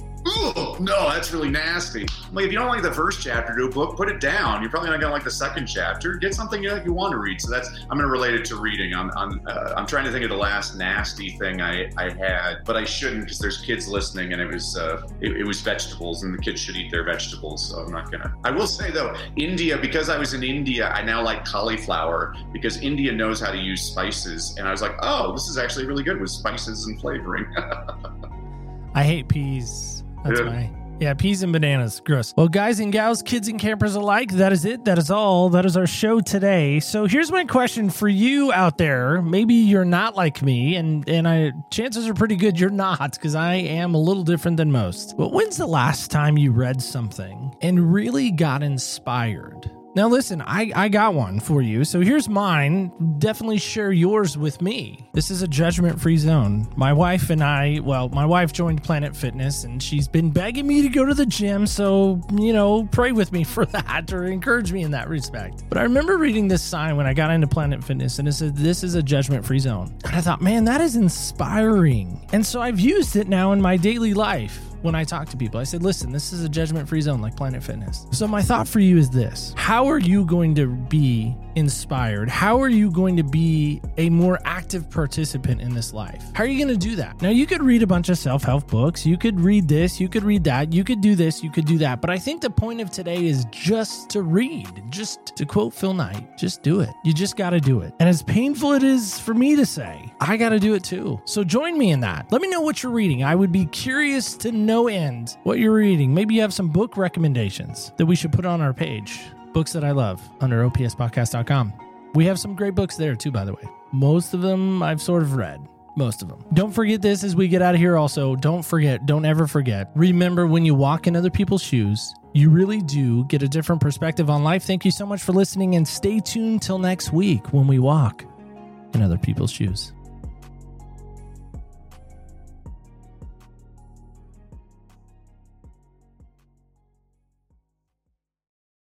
No, that's really nasty. Like if you don't like the first chapter to a book, put it down. You're probably not gonna like the second chapter. Get something that you want to read. So that's I'm gonna relate it to reading. I'm I'm, uh, I'm trying to think of the last nasty thing I, I had, but I shouldn't because there's kids listening, and it was uh, it, it was vegetables, and the kids should eat their vegetables. So I'm not gonna. I will say though, India because I was in India, I now like cauliflower because India knows how to use spices, and I was like, oh, this is actually really good with spices and flavoring. I hate peas. That's Yeah. my yeah, peas and bananas. Gross. Well, guys and gals, kids and campers alike, that is it. That is all. That is our show today. So here's my question for you out there. Maybe you're not like me, and and I chances are pretty good you're not, because I am a little different than most. But when's the last time you read something and really got inspired? Now, listen, I, I got one for you. So here's mine. Definitely share yours with me. This is a judgment free zone. My wife and I, well, my wife joined Planet Fitness and she's been begging me to go to the gym. So, you know, pray with me for that or encourage me in that respect. But I remember reading this sign when I got into Planet Fitness and it said, This is a judgment free zone. And I thought, man, that is inspiring. And so I've used it now in my daily life when I talk to people. I said, listen, this is a judgment free zone like Planet Fitness. So, my thought for you is this How are you going to be inspired? How are you going to be a more active participant in this life? How are you going to do that? Now, you could read a bunch of self help books. You could read this. You could read that. You could do this. You could do that. But I think the point of today is just to read. Just to quote Phil Knight, just do it. You just got to do it. And as painful it is for me to say, I got to do it too. So join me in that. Let me know what you're reading. I would be curious to no end what you're reading. Maybe you have some book recommendations that we should put on our page. Books that I love under opspodcast.com. We have some great books there too, by the way. Most of them I've sort of read. Most of them. Don't forget this as we get out of here, also. Don't forget, don't ever forget. Remember when you walk in other people's shoes, you really do get a different perspective on life. Thank you so much for listening and stay tuned till next week when we walk in other people's shoes.